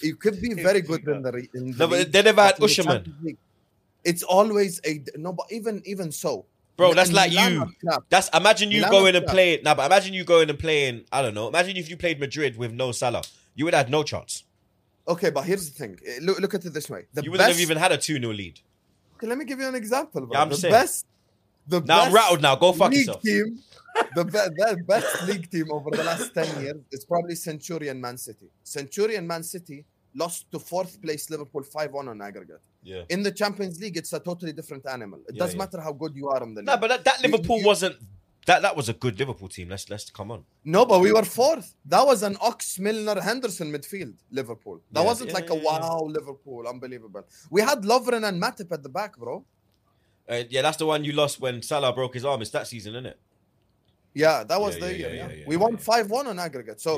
You could be very good in the, re- in the No, but league, they never had in the Osimhen. Champions League, It's always a no, but even even so, Bro, that's like you. That's imagine you going and playing. Now, but imagine you going and playing. I don't know. Imagine if you played Madrid with no Salah, you would have no chance. Okay, but here's the thing. Eh, Look, look at it this way. The You wouldn't best, have even had a 2 0 lead. Okay, let me give you an example. Bro. Yeah, I'm the saying. best. The Now I'm best rattled now. Go fuck league yourself. team. The, be- the best league team over the last 10 years is probably Centurion Man City. Centurion Man City lost to fourth place Liverpool 5 1 on aggregate. Yeah. In the Champions League, it's a totally different animal. It Yeah, doesn't yeah. matter how good you are on the league. No, but that, that You- Liverpool you- wasn't. That that was a good Liverpool team. Let's let's come on. No, but we were fourth. That was an Ox Milner Henderson midfield, Liverpool. That Yeah, wasn't like a wow Liverpool, unbelievable. We had Lovren and Matip at the back, bro. Uh, yeah, that's the one you lost when Salah broke his arm. It's that season, isn't it? Yeah, that was Yeah, the yeah, year. yeah, we won five one on aggregate. So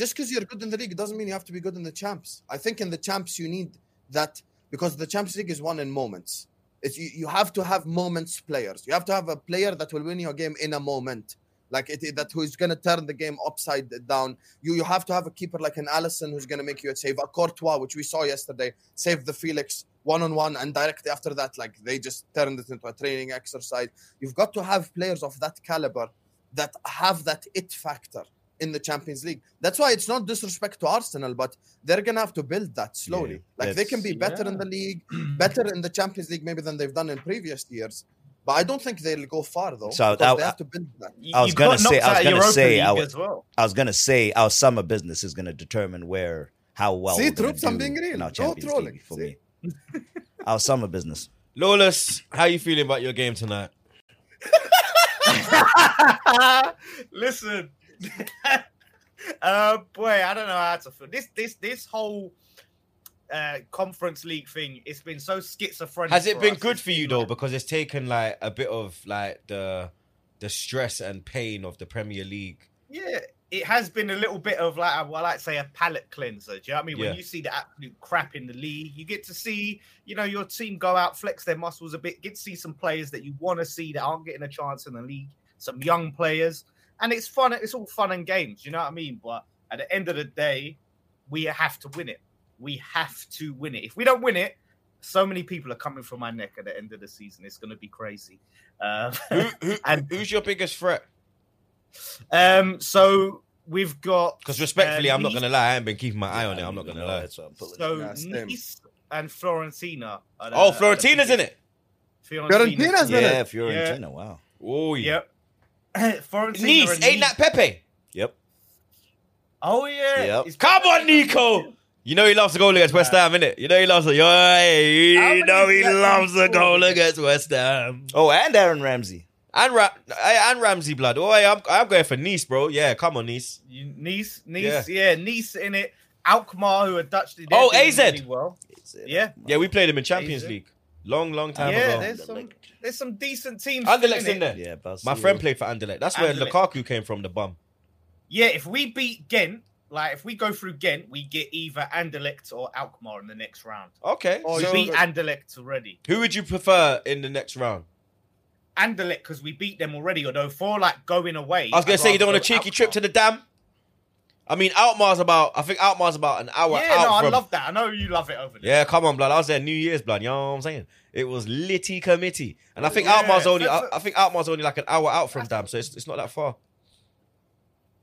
just because you're good in the league doesn't mean you have to be good in the champs. I think in the champs you need that because the Champions League is won in moments. It's you, you have to have moments players. You have to have a player that will win your game in a moment. Like it, that who's gonna turn the game upside down. You you have to have a keeper like an Alisson who's gonna make you a save. A Courtois, which we saw yesterday, save the Felix one on one, and directly after that, like they just turned it into a training exercise. You've got to have players of that caliber that have that it factor in the Champions League. That's why it's not disrespect to Arsenal, but they're gonna have to build that slowly. Yeah, like they can be better in the league, better in the Champions League maybe than they've done in previous years. But I don't think they'll go far though. So, because I- they have to build that. I was You gonna say- knocked I was gonna Europa say, League I w- as well. I was gonna say our summer business is gonna determine where how well. See, we're troops, I'm do being real. in our Champions trolling. League for See? me. our summer business. Lawless, how are you feeling about your game tonight? Listen, uh, boy, I don't know how to feel. This, this, this whole uh, conference league thing. It's been so schizophrenic. Has it been us. good It's for you though? like- Because it's taken like a bit of like the the stress and pain of the Premier League. Yeah, it has been a little bit of like, well, I like to say a palate cleanser. Do you know what I mean? Yeah. When you see the absolute crap in the league, you get to see, you know, your team go out, flex their muscles a bit, get to see some players that you want to see that aren't getting a chance in the league, some young players. And it's fun. It's all fun and games. You know what I mean? But at the end of the day, we have to win it. We have to win it. If we don't win it, so many people are coming from my neck at the end of the season. It's going to be crazy. Uh, Who, who, And- who's your biggest threat? um, so we've got Because respectfully, uh, I'm not gonna lie. I haven't been keeping my eye on it. I'm not gonna lie. that's what I'm pulling. So Nice and Fiorentina. are Oh, are Fiorentina's in biggest- it. Fiorentina's in Yeah, it. Fiorentina. Wow. Oh yeah. Yep. Fiorentina Nice, and ain't that Pepe? Yep. Oh yeah. Yep. It's- Come on, Nico. You know he loves the goal against West Ham, innit? You know he loves the. Yo, hey, you know he loves the scored goal against? against West Ham. Oh, and Aaron Ramsey. And Ra- and Ramsey blood. Oh, yeah, I'm, I'm going for Nice, bro. Yeah, come on, Nice. You- Nice, Nice, yeah. Nice in it. Alkmaar, who are Dutch. they're Oh, AZ. really well. Yeah. Yeah, we played him in Champions Easy. League. Long, long time yeah, ago. there's some there's some decent teams. Anderlecht's in in there. Yeah, Barcelona. My friend played for Anderlecht. That's where Anderlecht. Lukaku came from, the bum. Yeah, if we beat Ghent, like if we go through Ghent, we get either Anderlecht or Alkmaar in the next round. Okay. Oh, we so beat. Anderlecht already. who would you prefer in the next round? Anderlecht because we beat them already. Although for like going away, I was gonna I'd say you don't want a cheeky trip to the dam. I mean, Alkmaar's about. I think Alkmaar's about an hour Yeah, out no, I love that. I know you love it over there. Yeah, come on, blood. I was there New Year's, blood. You know what I'm saying? It was litty committee, and I think Yeah, Alkmaar's only. I, I think Alkmaar's only like an hour out from Dam, so it's, it's not that far.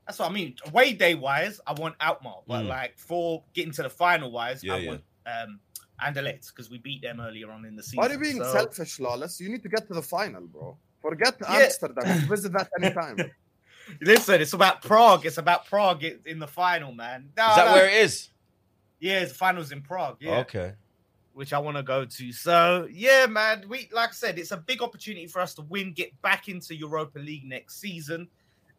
That's what I mean. Away day wise, I want Alkmaar, but Mm. like for getting to the final wise, Yeah, I yeah. want um Anderlecht because we beat them earlier on in the season. Why are you being So- selfish, Lawless? You need to get to the final, bro. Forget Yeah. Amsterdam. Visit that anytime. Listen, it's about Prague. It's about Prague in the final, man. No, Is that no. where it is? Yeah, the finals in Prague. Yeah, Okay. which I want to go to. So yeah, man. We like I said, it's a big opportunity for us to win, get back into Europa League next season,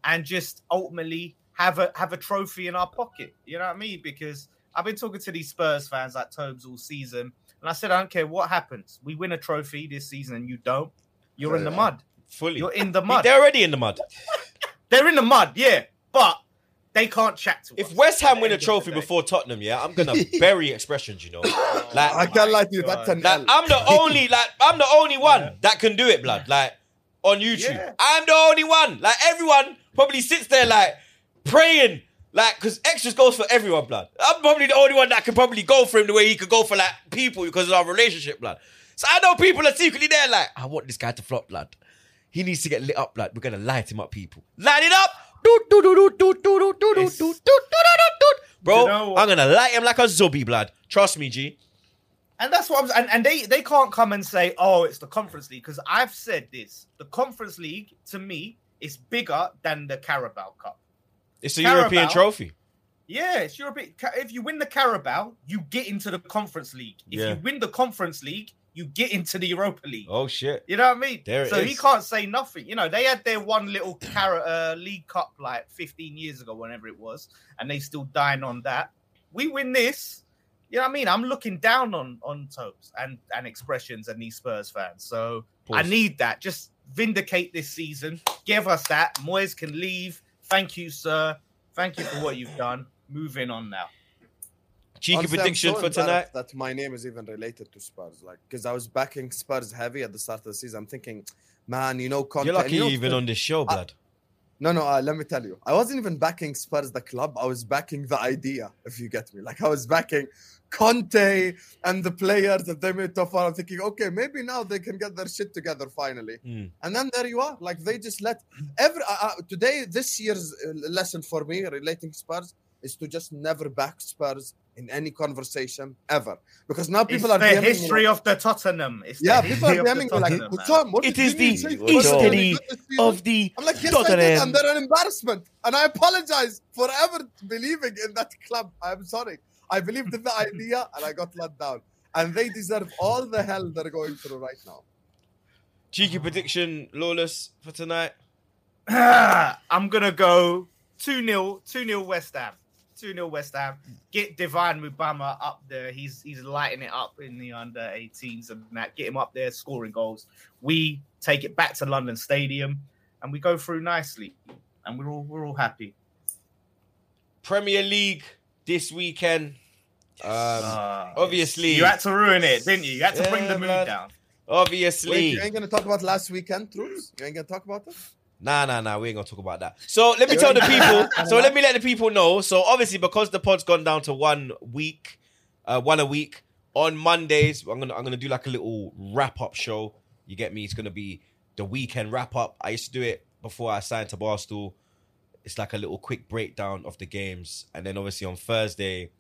and just ultimately have a have a trophy in our pocket. You know what I mean? Because I've been talking to these Spurs fans like Tobes all season, and I said I don't care what happens. We win a trophy this season, and you don't. You're in the Yeah. mud. Fully. You're in the mud. They're already in the mud. They're in the mud, yeah, but they can't chat to If us West Ham win a end of the trophy before Tottenham, yeah, I'm gonna bury expressions. You know, oh like I can't lie to you. God. That's an Like L. I'm the only like I'm the only one Yeah. that can do it, blood. Like on YouTube, Yeah. I'm the only one. Like everyone probably sits there like praying, like, because extras goes for everyone, blood. I'm probably the only one that can probably go for him the way he could go for like people because of our relationship, blood. So I know people are secretly there, like, I want this guy to flop, blood. He needs to get lit up, blood. We're gonna light him up, people. Light it up! Bro, I'm gonna light him like a zombie, blood. Trust me, G. And that's what I'm and, and they they can't come and say, oh, it's the conference league, because I've said this. The conference league to me is bigger than the Carabao Cup. It's a Carabao. European trophy. Yeah, it's European. If you win the Carabao, you get into the conference league. If Yeah. you win the conference league, you get into the Europa League. Oh shit. You know what I mean? There it so he can't say nothing. You know, they had their one little Car- uh, League Cup like 15 years ago, whenever it was, and they still dying on that. We win this. You know what I mean? I'm looking down on on Tobes and and expressions and these Spurs fans. So I need that. Just vindicate this season. Give us that. Moyes can leave. Thank you, sir. Thank you for what you've done. Moving on now. Cheeky Honestly, I'm prediction so for tonight. That my name is even related to Spurs, like because I was backing Spurs heavy at the start of the season. I'm thinking, man, you know, Conte. You're lucky you know, you're even on this show, blood. No, no. Uh, let me tell you, I wasn't even backing Spurs the club. I was backing the idea. If you get me, like I was backing Conte and the players that they made so far. I'm thinking, okay, maybe now they can get their shit together finally. Mm. And then there you are. Like they just let every uh, uh, today. This year's uh, lesson for me relating Spurs is to just never back Spurs in any conversation ever, because now people it's are the DMing me history of the Tottenham. It's the yeah, people are history of the DMing me like, Tottenham, man. "Husam, what It did is you the mean? Say Spurs are gonna history be good this season?" Of the I'm like, yes, I did, Tottenham. and they're an embarrassment. And I apologize for ever believing in that club. I'm sorry. I believed in the idea, and I got let down. And they deserve all the hell they're going through right now. cheeky ah. prediction, lawless for tonight. I'm gonna go 2 0 2 0 West Ham. 2 0 West Ham. Get Divine Mubama up there. He's he's lighting it up in the under 18s and that. Get him up there scoring goals. We take it back to London Stadium and we go through nicely. And we're all we're all happy. Premier League this weekend. Um, Ah, obviously- you had to ruin it, didn't you? You had to bring the mood man. down. Wait, obviously. you ain't gonna talk about last weekend, troops? You ain't gonna talk about it? Nah, nah, nah. We ain't gonna talk about that. So let me tell the people. So let me let the people know. So obviously, because the pod's gone down to one week, uh, one a week on Mondays, I'm gonna I'm gonna do like a little wrap up show. You get me? It's gonna be the weekend wrap up. I used to do it before I signed to Barstool. It's like a little quick breakdown of the games, and then obviously on Thursday,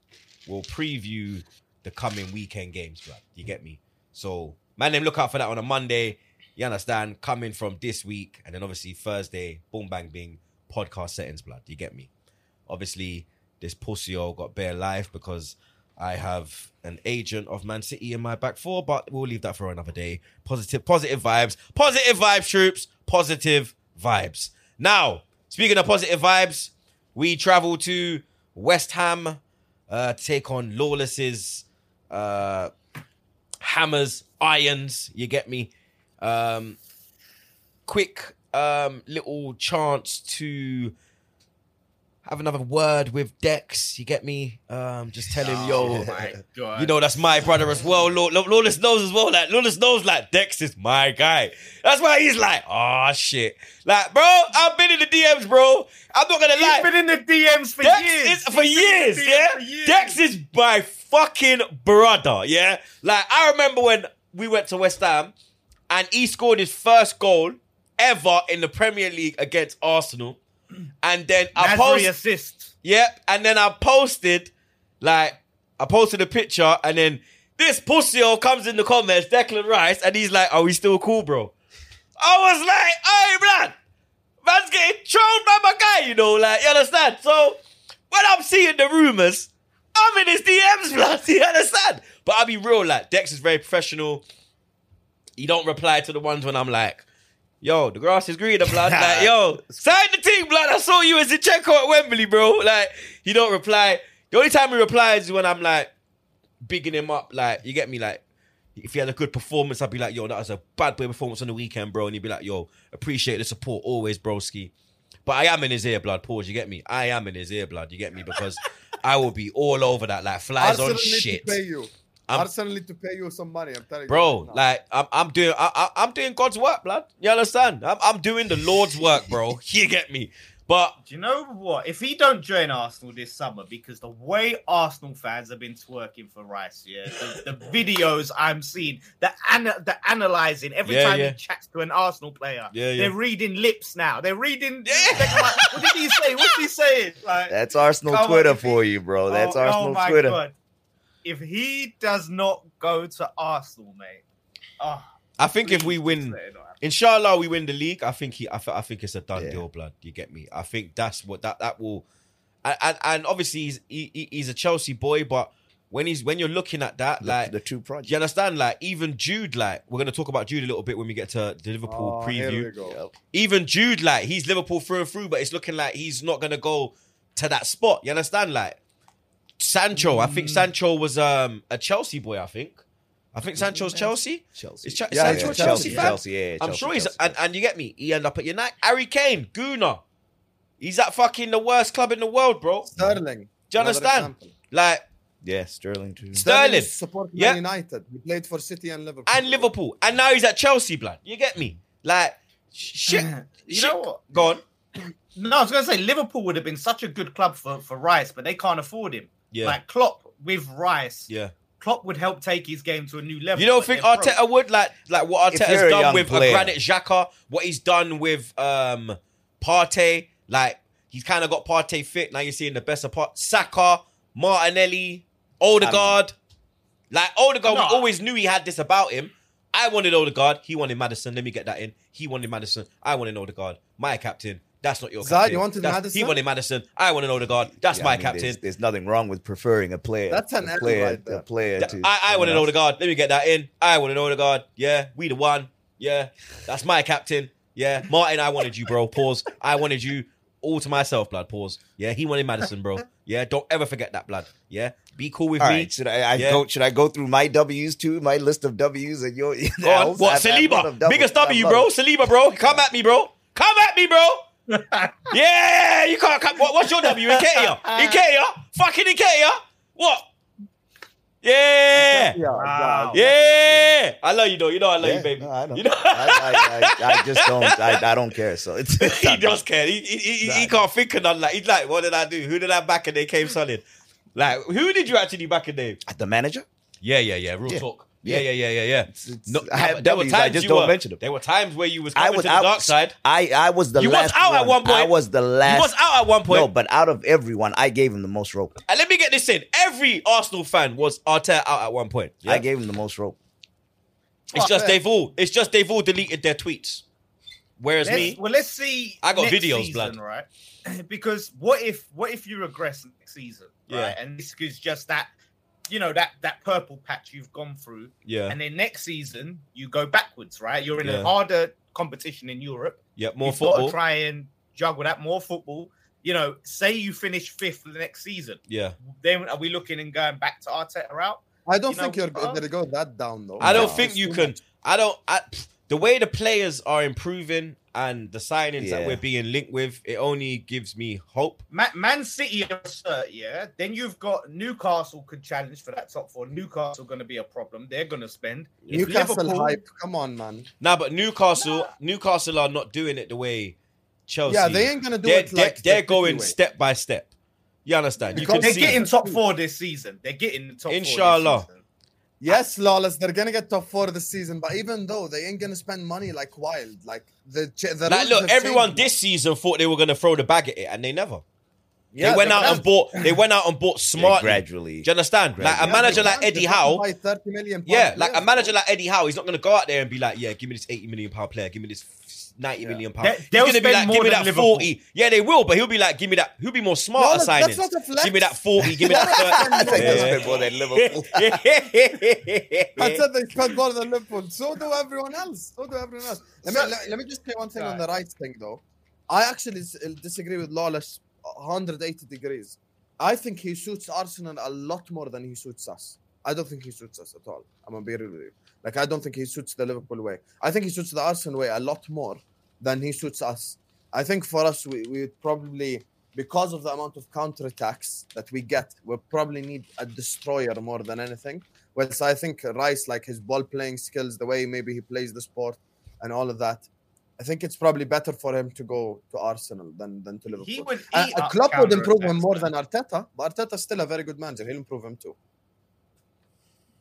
we'll preview the coming weekend games. Blood, you get me? So man, then look out for that on a Monday. You understand? Coming from this week, and then obviously Thursday, boom bang bing, podcast settings, blood. You get me? Obviously, this pussyo got bare life because I have an agent of Man City in my back four, but we'll leave that for another day. Positive, positive vibes, positive vibes, troops, positive vibes. Now, speaking of positive vibes, we travel to West Ham uh, to take on Lawless's uh, hammers, irons. You get me? Um, quick um, little chance to have another word with Dex. You get me? Um, just tell him, yo, Oh god. you know that's my brother as well. Law- Lawless knows as well. Like Lawless knows, like Dex is my guy. That's why he's like, oh shit, like bro, I've been in the DMs, bro. I'm not gonna He's lie. been in the DMs for Dex years. is for He's been in years, DMs yeah. for years. Dex is my fucking brother, yeah. Like I remember when we went to West Ham, and he scored his first goal ever in the Premier League against Arsenal, and then I Nasri post, assist. yep, and then I posted like I posted a picture, and then this pussy comes in the comments, Declan Rice, and he's like, "Are we still cool, bro?" I was like, "Hey, man." man's getting thrown by my guy, you know, like you understand. So when I'm seeing the rumors, I'm in his DMs, blood. You understand? But I'll be real, like Dex is very professional. He don't reply to the ones when I'm like, yo, the grass is greener, blood. like, yo, sign the team, blood. I saw you as a checker at Wembley, bro. Like, he don't reply. The only time he replies is when I'm like bigging him up, like, you get me, like. If he had a good performance, I'd be like, yo, that was a bad boy performance on the weekend, bro. And he'd be like, yo, appreciate the support always, broski. But I am in his ear blood, pause, you get me? I am in his ear blood, you get me? Because I will be all over that, like flies Arsenal on shit. To pay you. I'm- Arsenal need to pay you some money. I'm telling Bro, you. right now. like I'm, I'm doing, I, I, I'm doing God's work, blood. You understand? I'm, I'm doing the Lord's work, bro. You get me? But Do you know what? If he don't join Arsenal this summer, because the way Arsenal fans have been twerking for Rice, yeah, the, the videos I'm seeing, the ana- the analyzing every Yeah, time yeah. he chats to an Arsenal player, Yeah, yeah. they're reading lips now. They're reading. Yeah. they're like, what did he say? What's he saying? Like, That's Arsenal Come on, Twitter for you, bro. That's oh, oh Arsenal oh my Twitter. God. If he does not go to Arsenal, mate, oh, I think if we win, just let it not happen. inshallah, we win the league. I think he. I, th- I think it's a done Yeah. deal, blood. You get me? I think that's what that that will, and and, and obviously he's he, he- he's a Chelsea boy, but when he's when you're looking at that, The, like. the two do projects. you understand? Like even Jude, like we're gonna talk about Jude a little bit when we get to the Liverpool Oh, here we preview. go. Yep. Even Jude, like he's Liverpool through and through, but it's looking like he's not gonna go to that spot. You understand? Like Sancho, I think Sancho was um a Chelsea boy. I think, I think Sancho's Chelsea. Chelsea. Is Ch- Yeah, Sancho yeah, a Chelsea, fan? Chelsea, yeah, yeah, I'm Chelsea, sure he's Chelsea, and, and you get me. He end up at United. Harry Kane, Guna. He's at fucking the worst club in the world, bro. Sterling. Do you another understand? example. Like yeah, Sterling too. Sterling. support Yeah. United. He played for City and Liverpool. and Liverpool, and now he's at Chelsea, blood. You get me? Like shit. You shit. know what? Go on. No, I was going to say Liverpool would have been such a good club for, for Rice, but they can't afford him. Yeah, Like Klopp with Rice, yeah. Klopp would help take his game to a new level. You don't think they're broke. Arteta would like like what If Arteta's you're a done with a player. Granit Xhaka, what he's done with um Partey, like he's kind of got Partey fit. Now you're seeing the best of part. Saka, Martinelli, Odegaard. Like Odegaard, No. we always knew he had this about him. I wanted Odegaard. He wanted Maddison. Let me get that in. He wanted Maddison. I wanted Odegaard. My captain. That's not your Zad, captain. you wanted That's- Maddison? He wanted Maddison. I wanted Odegaard. That's Yeah, my I mean, captain. There's, there's nothing wrong with preferring a player. That's an a L player, right there. a player Th- to I, I want someone an else. Odegaard. Let me get that in. I want an Odegaard. Yeah, we the one. Yeah, that's my captain. Yeah, Martin, I wanted you, bro. Pause. I wanted you all to myself, blood. Pause. Yeah, he wanted Maddison, bro. Yeah, don't ever forget that, blood. Yeah, be cool with All me. right, should I, I Yeah. go? Should I go through my W's too? My list of W's and your Go on. What, I- I Saliba? them. Biggest I W, love bro. Saliba, bro. Come at me, bro. Come at me, bro. yeah, you can't come. What, what's your W? Nketiah. Nketiah. Fucking Nketiah. What? Yeah. Yeah, Wow. Yeah. I love you, though. You know I love Yeah, you, baby. no, I know. You know? I, I, I, I just don't. I, I don't care. So it's. it's he not- does care. He, he, he, he can't think of none. Like he's like, what did I do? Who did I back and they came solid? Like, who did you actually back in there? The manager. Yeah, yeah, yeah. Real Yeah. talk. Yeah, Yeah. yeah, yeah, yeah, yeah. It's- it's- No, I have but there were W's, I times just you don't were, mention them. There were times where you was I coming was to the out- dark side. I I was the You was last. out at one point. I was the last. You was out at one point. No, but out of everyone, I gave him the most rope. And let me get this in. Every Arsenal fan was Arteta out at one point. Yeah? I gave him the most rope. it's Oh, just yeah. they've all it's just they've all deleted their tweets. Whereas Let's- me, well, let's see. I got next videos, season, blood. right? because what if what if you regress next season, Yeah. right? And this is just that, you know, that that purple patch you've gone through, yeah, and then next season you go backwards, right? You're in Yeah. a harder competition in Europe. yeah, more You've got football. to try and juggle that more football. You know, say you finish fifth the next season, yeah, then are we looking and going back to Arteta out? I don't You think know, you're uh, going to go that down though. I don't No. think you can. much. I don't. I, the way the players are improving and the signings that we're being linked with, it only gives me hope. Man, Man City are cert, yeah. Then you've got Newcastle could challenge for that top four. Newcastle going to be a problem. They're going to spend. Newcastle Liverpool- hype. Come on, man. Nah, but Newcastle, Newcastle are not doing it the way Chelsea. Yeah, they ain't gonna do they're, it like they're, they're going City way. step by step. You understand? You Because can They're see. getting top four this season. They're getting the top Inshallah. Four this season. Yes, lawless. They're gonna get top four this season, but even though they ain't gonna spend money like wild, like the the like, look, everyone changed. this season thought they were going to throw the bag at it, and they never. Yeah, they went but out and bought. They went out and bought Yeah, smart. gradually. Do you understand? Like a manager Yeah, like Eddie Howe. 30 million pound Yeah, like a manager like Eddie Howe, he's not going to go out there and be like, yeah, give me this 80 million pound player, give me this ninety Yeah. million pound. They- He's they'll going to be like, more give me that Liverpool. 40. Yeah, they will, but he'll be like, give me that. He'll be more No, no, that's not a flex. Give me that 40, give me that I 30. think they Yeah. spent more than Liverpool. I said they spend more than Liverpool. So do everyone else. So do everyone else. Let me So- let, let me just say one thing on the rights thing though. I actually uh, disagree with Lawless 180 degrees. I think he suits Arsenal a lot more than he suits us. I don't think he suits us at all. I'm gonna be real with you. Like I don't think he suits the Liverpool way. I think he suits the Arsenal way a lot more than he suits us. I think for us, we we would probably because of the amount of counter attacks that we get, we'll probably need a destroyer more than anything. Whereas I think Rice, like his ball playing skills, the way maybe he plays the sport, and all of that, I think it's probably better for him to go to Arsenal than, than to Liverpool. He would Uh, up Klopp would improve him more than Arteta, but Arteta's still a very good manager. He'll improve him too.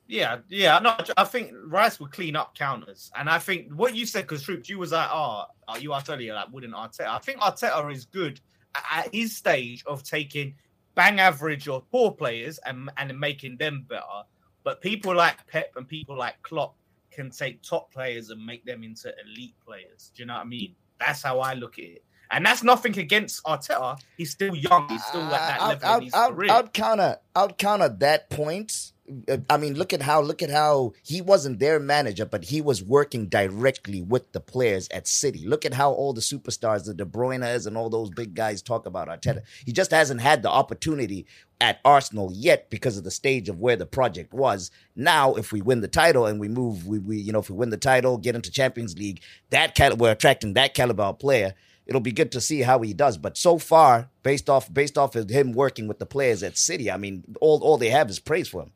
Yeah, yeah. No, I think Rice would clean up counters, and I think what you said, because Troops, you was like, oh, uh, you asked earlier, like, wouldn't Arteta? I think Arteta is good at, at his stage of taking bang average or poor players and and making them better. But people like Pep and people like Klopp can take top players and make them into elite players. Do you know what I mean? That's how I look at it. And that's nothing against Arteta. He's still young. He's still at that Uh, level I'd, in his I'd, career. I'd counter. I'd counter that point. I mean, look at how look at how he wasn't their manager, but he was working directly with the players at City. Look at how all the superstars, the De Bruyne's and all those big guys talk about Arteta. He just hasn't had the opportunity at Arsenal yet because of the stage of where the project was. Now, if we win the title and we move, we, we you know if we win the title, get into Champions League, that cal- we're attracting that caliber player it'll be good to see how he does. But so far, based off based off of him working with the players at City, I mean, all all they have is praise for him.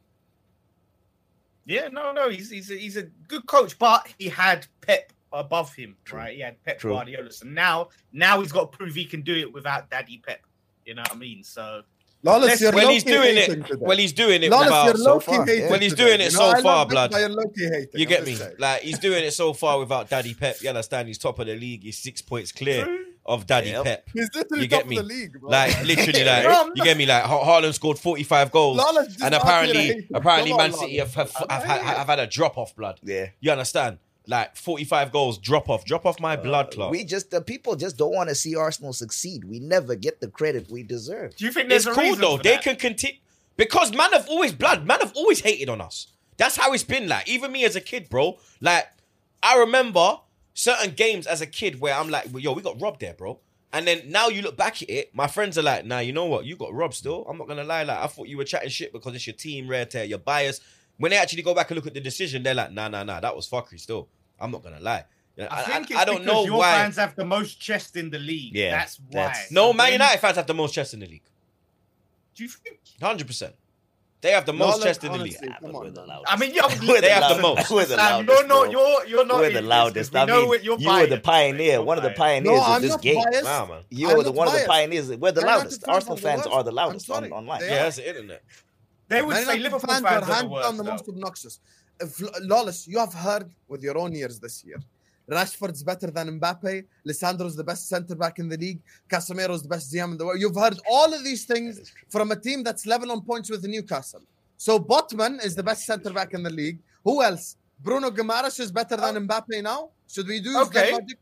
Yeah, no, no, he's he's a, he's a good coach, but he had Pep above him, True. right? He had Pep True. Guardiola. So now, now he's got to prove he can do it without Daddy Pep. You know what I mean? So Let's- you're Well, he's doing it. today. Well, he's doing it you're so far, yeah. Well, he's today. doing it You so know, I far, blood. You're low-key hating. You get me? Like he's doing it so far without Daddy Pep. You understand? He's top of the league. He's six points clear of Daddy Yep. Pep. He's literally You get me? of the league, bro. Like literally, like Bro, you get me? Like Ha- Haaland scored forty five goals, and apparently, apparently, Man City have Lawless. have, have, had, have had a drop off blood. Yeah. You understand? Like forty five goals, drop off, drop off my uh, blood clot. We just the people just don't want to see Arsenal succeed. We never get the credit we deserve. do you think there's It's a cool reason though. for They that? can continue because man have always blood. Man have always hated on us. That's how it's been. Like even me as a kid, bro. Like I remember certain games as a kid where I'm like, yo, we got robbed there, bro. And then now you look back at it, my friends are like, nah, you know what? You got robbed still. I'm not gonna lie. Like I thought you were chatting shit because it's your team, rare tear, you're biased. When they actually go back and look at the decision, they're like, nah, nah, nah, that was fuckery still. I'm not gonna lie. I I, think I- don't know your why. fans have the most chest in the league. Yeah, that's why. that's- no, Man United fans have the most chest in the league. Do you think? Hundred percent. They have the most Lawless, chest in the league. honestly, come on, We're the man. loudest. I mean, yeah, We're They the have the most. We're the Sam, loudest. you're not. You're you're not. We're the this, loudest. 'cause I mean, you're you were the pioneer, You're one of the biased. pioneers No, of I'm this not game. biased. Wow, man. You I'm were the not one of the pioneers. We're the Man loudest. Arsenal the fans worst. are the loudest on, online. They Yeah, that's the internet. They would say Liverpool fans fans are are the hands down the most obnoxious. Lawless, you have heard with your own ears this year. Rashford's better than Mbappe. Lisandro's the best centre back in the league. Casemiro's the best DM in the world. You've heard all of these things from a team that's level on points with Newcastle. So Botman is the best centre back in the league. Who else? Bruno Guimaraes is better than Mbappe now. Should we do Okay. that logic?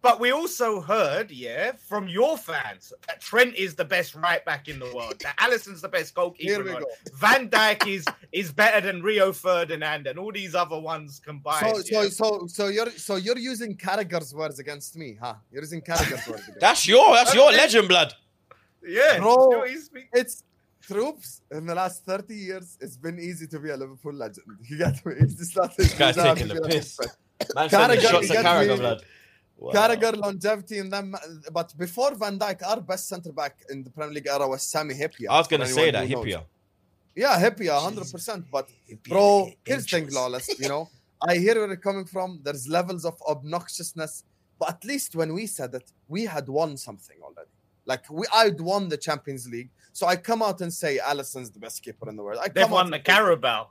But we also heard, yeah, from your fans that Trent is the best right back in the world. That Alisson's the best goalkeeper. Here we go. Van Dijk is is better than Rio Ferdinand and all these other ones combined. So, yeah. so, so, so you're so you're using Carragher's words against me, huh? You're using Carragher's words. Against That's your that's your legend blood. yeah, Bro. you know, he's- it's troops in the last 30 years it's been easy to be a liverpool legend you got me it's just not This guy's taking the piss. Man Carragher, shots you at Carragher me? Blood. Carragher longevity in them uh, but before Van Dijk our best centre back in the Premier League era was Sami Hyypiä I was gonna for say that who knows. Hyypiä. yeah Hipia 100% but bro here's the thing lawless you know I hear where you're coming from there's levels of obnoxiousness but at least when we said it we had won something already like we I'd won the Champions League so I come out and say Alisson's the best keeper in the world I they've come won out the and say- Carabao.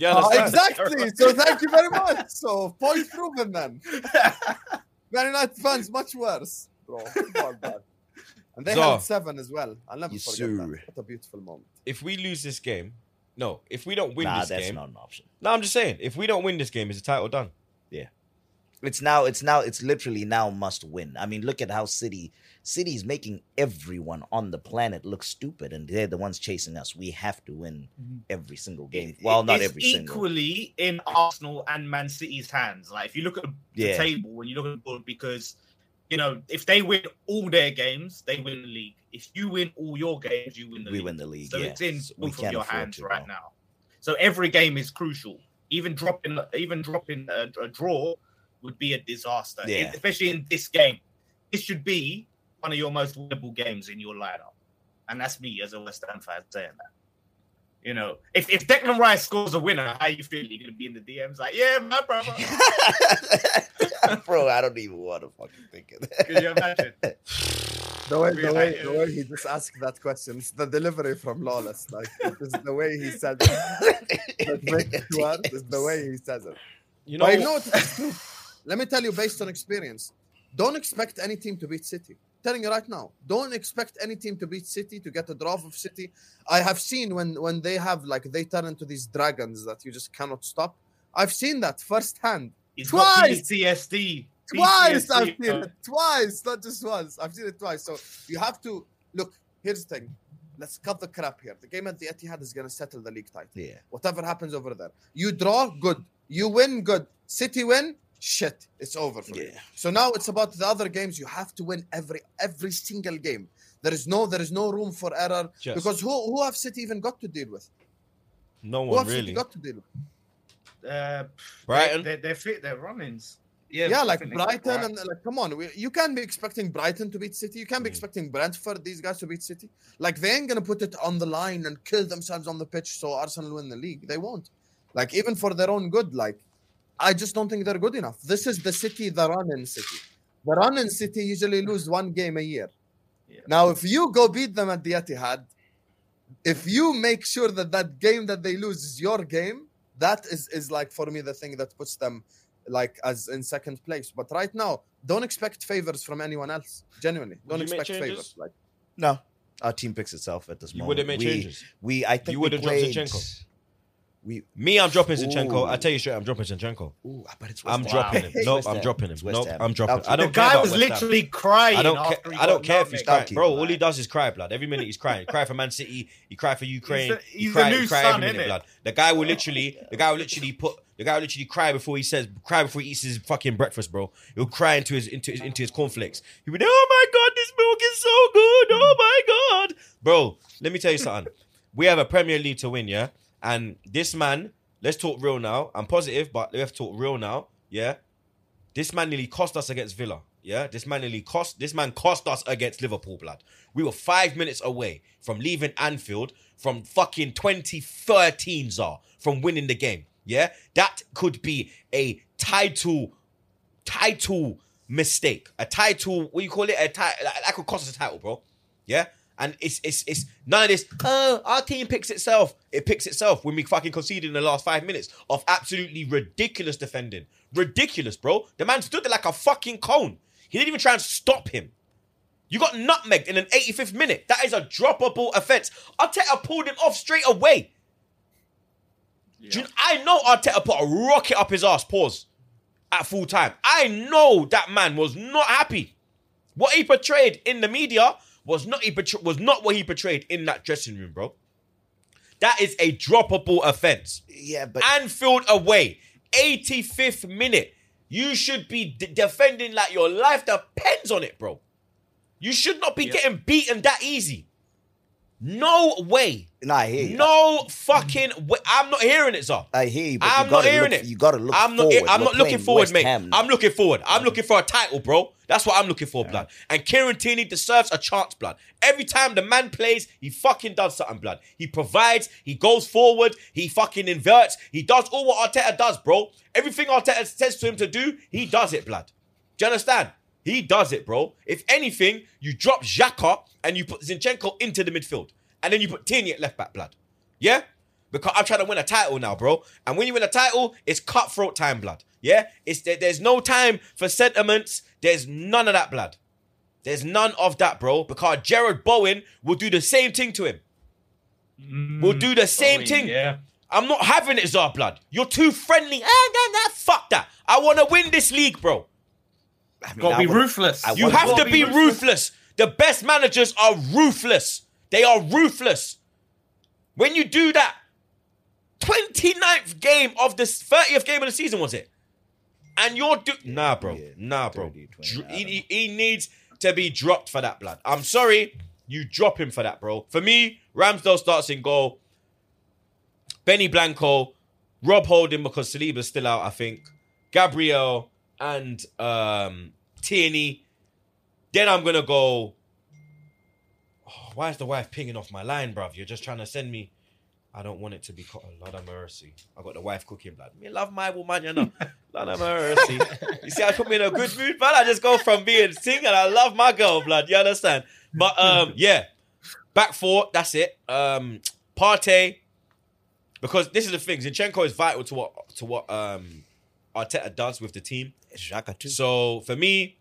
You Oh, understand? exactly. So thank you very much. So point proven then. Man United fans much worse, bro. Come on, man. And they So- had seven as well. I'll never forget sir. that. What a beautiful moment. If we lose this game, no. If we don't win Nah, this game, that's not an option. no, I'm just saying. If we don't win this game, is the title done? It's now. It's now. It's literally now must win. I mean, look at how City. City's making everyone on the planet look stupid, and they're the ones chasing us. We have to win mm-hmm. every single game. Well, not it's every single. equally in Arsenal and Man City's hands. Like if you look at the Yeah. table, when you look at the board, because you know if they win all their games, they win the league. If you win all your games, you win the We league. win the league. So yeah. it's in So both of your hands right now. So every game is crucial. Even dropping, even dropping a, a draw would be a disaster, Yeah. especially in this game. This should be one of your most winnable games in your lineup, and that's me as a West Ham fan saying that. You know, if, if Declan Rice scores a winner, how you feel? You're gonna be in the DMs like, yeah, my brother. Bro, I don't even want to fucking think of that. Could you imagine? The way, the way, the way he just asked that question, it's the delivery from Lawless. Like, it's the way he said it. That makes it worse, is the way he says it. You know, But you know? It's true. Let me tell you, based on experience, don't expect any team to beat City. telling you right now, don't expect any team to beat City to get a draw of City. I have seen when when they have like they turn into these dragons that you just cannot stop. I've seen that firsthand. He's Twice! got PTSD. Twice PTSD, I've seen it. Twice, not just once. I've seen it twice. So you have to look. Here's the thing. Let's cut the crap here. The game at the Etihad is going to settle the league title. Yeah. Whatever happens over there, you draw, good. You win, good. City win, shit. It's over for you. So now it's about the other games. You have to win every every single game. There is no there is no room for error Just- because who who have City even got to deal with? no Who one have City really. got to deal with? Uh, Brighton. They, they're fit. They're run-ins. Yeah, like definitely. Brighton and like come on, we, you can't be expecting Brighton to beat City. You can't be Mm. expecting Brentford these guys to beat City. Like they ain't gonna put it on the line and kill themselves on the pitch so Arsenal win the league. They won't. Like even for their own good, like I just don't think they're good enough. This is the City, the run-in City. The run-in City usually lose one game a year. Yeah. Now, if you go beat them at the Etihad, if you make sure that that game that they lose is your game, that is is like for me the thing that puts them like as in second place. But right now, don't expect favors from anyone else. Genuinely, don't you expect favors. Like No, our team picks itself at this You moment. wouldn't make we, changes. We, I think You we would've dropped played. Zinchenko? We, Me, I'm dropping Zinchenko. Ooh. I tell you straight, I'm dropping Zinchenko. ooh, but it's West I'm Ham. dropping him. It's Nope, West I'm Ham. dropping him. It's West Nope, Ham. I'm dropping. I'll I The don't care guy about was West Ham. literally crying. I don't after care. he I don't care if he's nutmegged. crying, Donkey, bro. man. All he does is cry, blood. Every minute he's crying. He cry for Man City. He cry for Ukraine. the- he he's cry, the he new cry son, every minute, innit? blood. The guy will literally, the guy will literally put, the guy will literally cry before he says, cry before he eats his fucking breakfast, bro. He'll cry into his into his into his cornflakes. He'll be, like, oh my god, this milk is so good. Oh my god, bro. Let me tell you something. We have a Premier League to win, yeah. And this man, let's talk real now. I'm positive, but we have to talk real now, yeah. This man nearly cost us against Villa. Yeah, this man nearly cost. This man cost us against Liverpool. Blood. We were five minutes away from leaving Anfield from fucking 2013, Zar, from winning the game. Yeah, that could be a title, title mistake. A title. What you call it? A title. That could cost us a title, bro. Yeah. And it's it's it's none of this. Oh, our team picks itself. It picks itself when we fucking conceded in the last five minutes of absolutely ridiculous defending. Ridiculous, bro. The man stood there like a fucking cone. He didn't even try and stop him. You got nutmegged in an 85th minute. That is a droppable offense. Arteta pulled him off straight away. You- I know Arteta put a rocket up his ass. Pause. At full time. I know that man was not happy. What he portrayed in the media was not he portray- was not what he portrayed in that dressing room, bro. That is a droppable offense. Yeah, but Anfield away, 85th minute. You should be d- defending like your life depends on it, bro. You should not be Yeah. getting beaten that easy. No way. no, I hear you. No fucking way. I'm not hearing it, sir. I hear you. But I'm you not hearing look, it. You got to look I'm not. forward. I'm not looking forward, West mate. Ham. I'm looking forward. I'm looking for a title, bro. That's what I'm looking for, blood. And Kieran Tierney deserves a chance, blood. Every time the man plays, he fucking does something, blood. He provides. He goes forward. He fucking inverts. He does all what Arteta does, bro. Everything Arteta says to him to do, he does it, blood. Do you understand? He does it, bro. If anything, you drop Xhaka and you put Zinchenko into the midfield. And then you put Tierney at left back, blood. Yeah? Because I'm trying to win a title now, bro. And when you win a title, it's cutthroat time, blood. Yeah? It's there- there's no time for sentiments. There's none of that, blood. There's none of that, bro. Because Jarrod Bowen will do the same thing to him. Will do the same thing. Yeah. I'm not having it, Zar blood. You're too friendly. Ah, nah, nah, fuck that. I want to win this league, bro. I mean, Gotta I be would- ruthless. I You wanna- have Gotta to be ruthless. The best managers are ruthless. They are ruthless. When you do that, 29th game of the 30th game of the season, was it? And you're do nah, bro. Yeah, nah, bro. 30, 20, he, he- he needs to be dropped for that blood. I'm sorry, you drop him for that, bro. For me, Ramsdale starts in goal. Benny Blanco, Rob Holding because Saliba's still out, I think. Gabriel and um Tierney. Then I'm gonna go. Oh, why is the wife pinging off my line, bruv? You're just trying to send me. I don't want it to be cut. Lord of mercy. I got the wife cooking, blood. Me love my woman, you know. Lord of mercy. You see, I put me in a good mood, blood. I just go from being single. I love my girl, blood. You understand? But um, yeah, back four. That's it. Um, Partey, because this is the thing. Zinchenko is vital to what to what um Arteta does with the team. Xhaka too. So for me,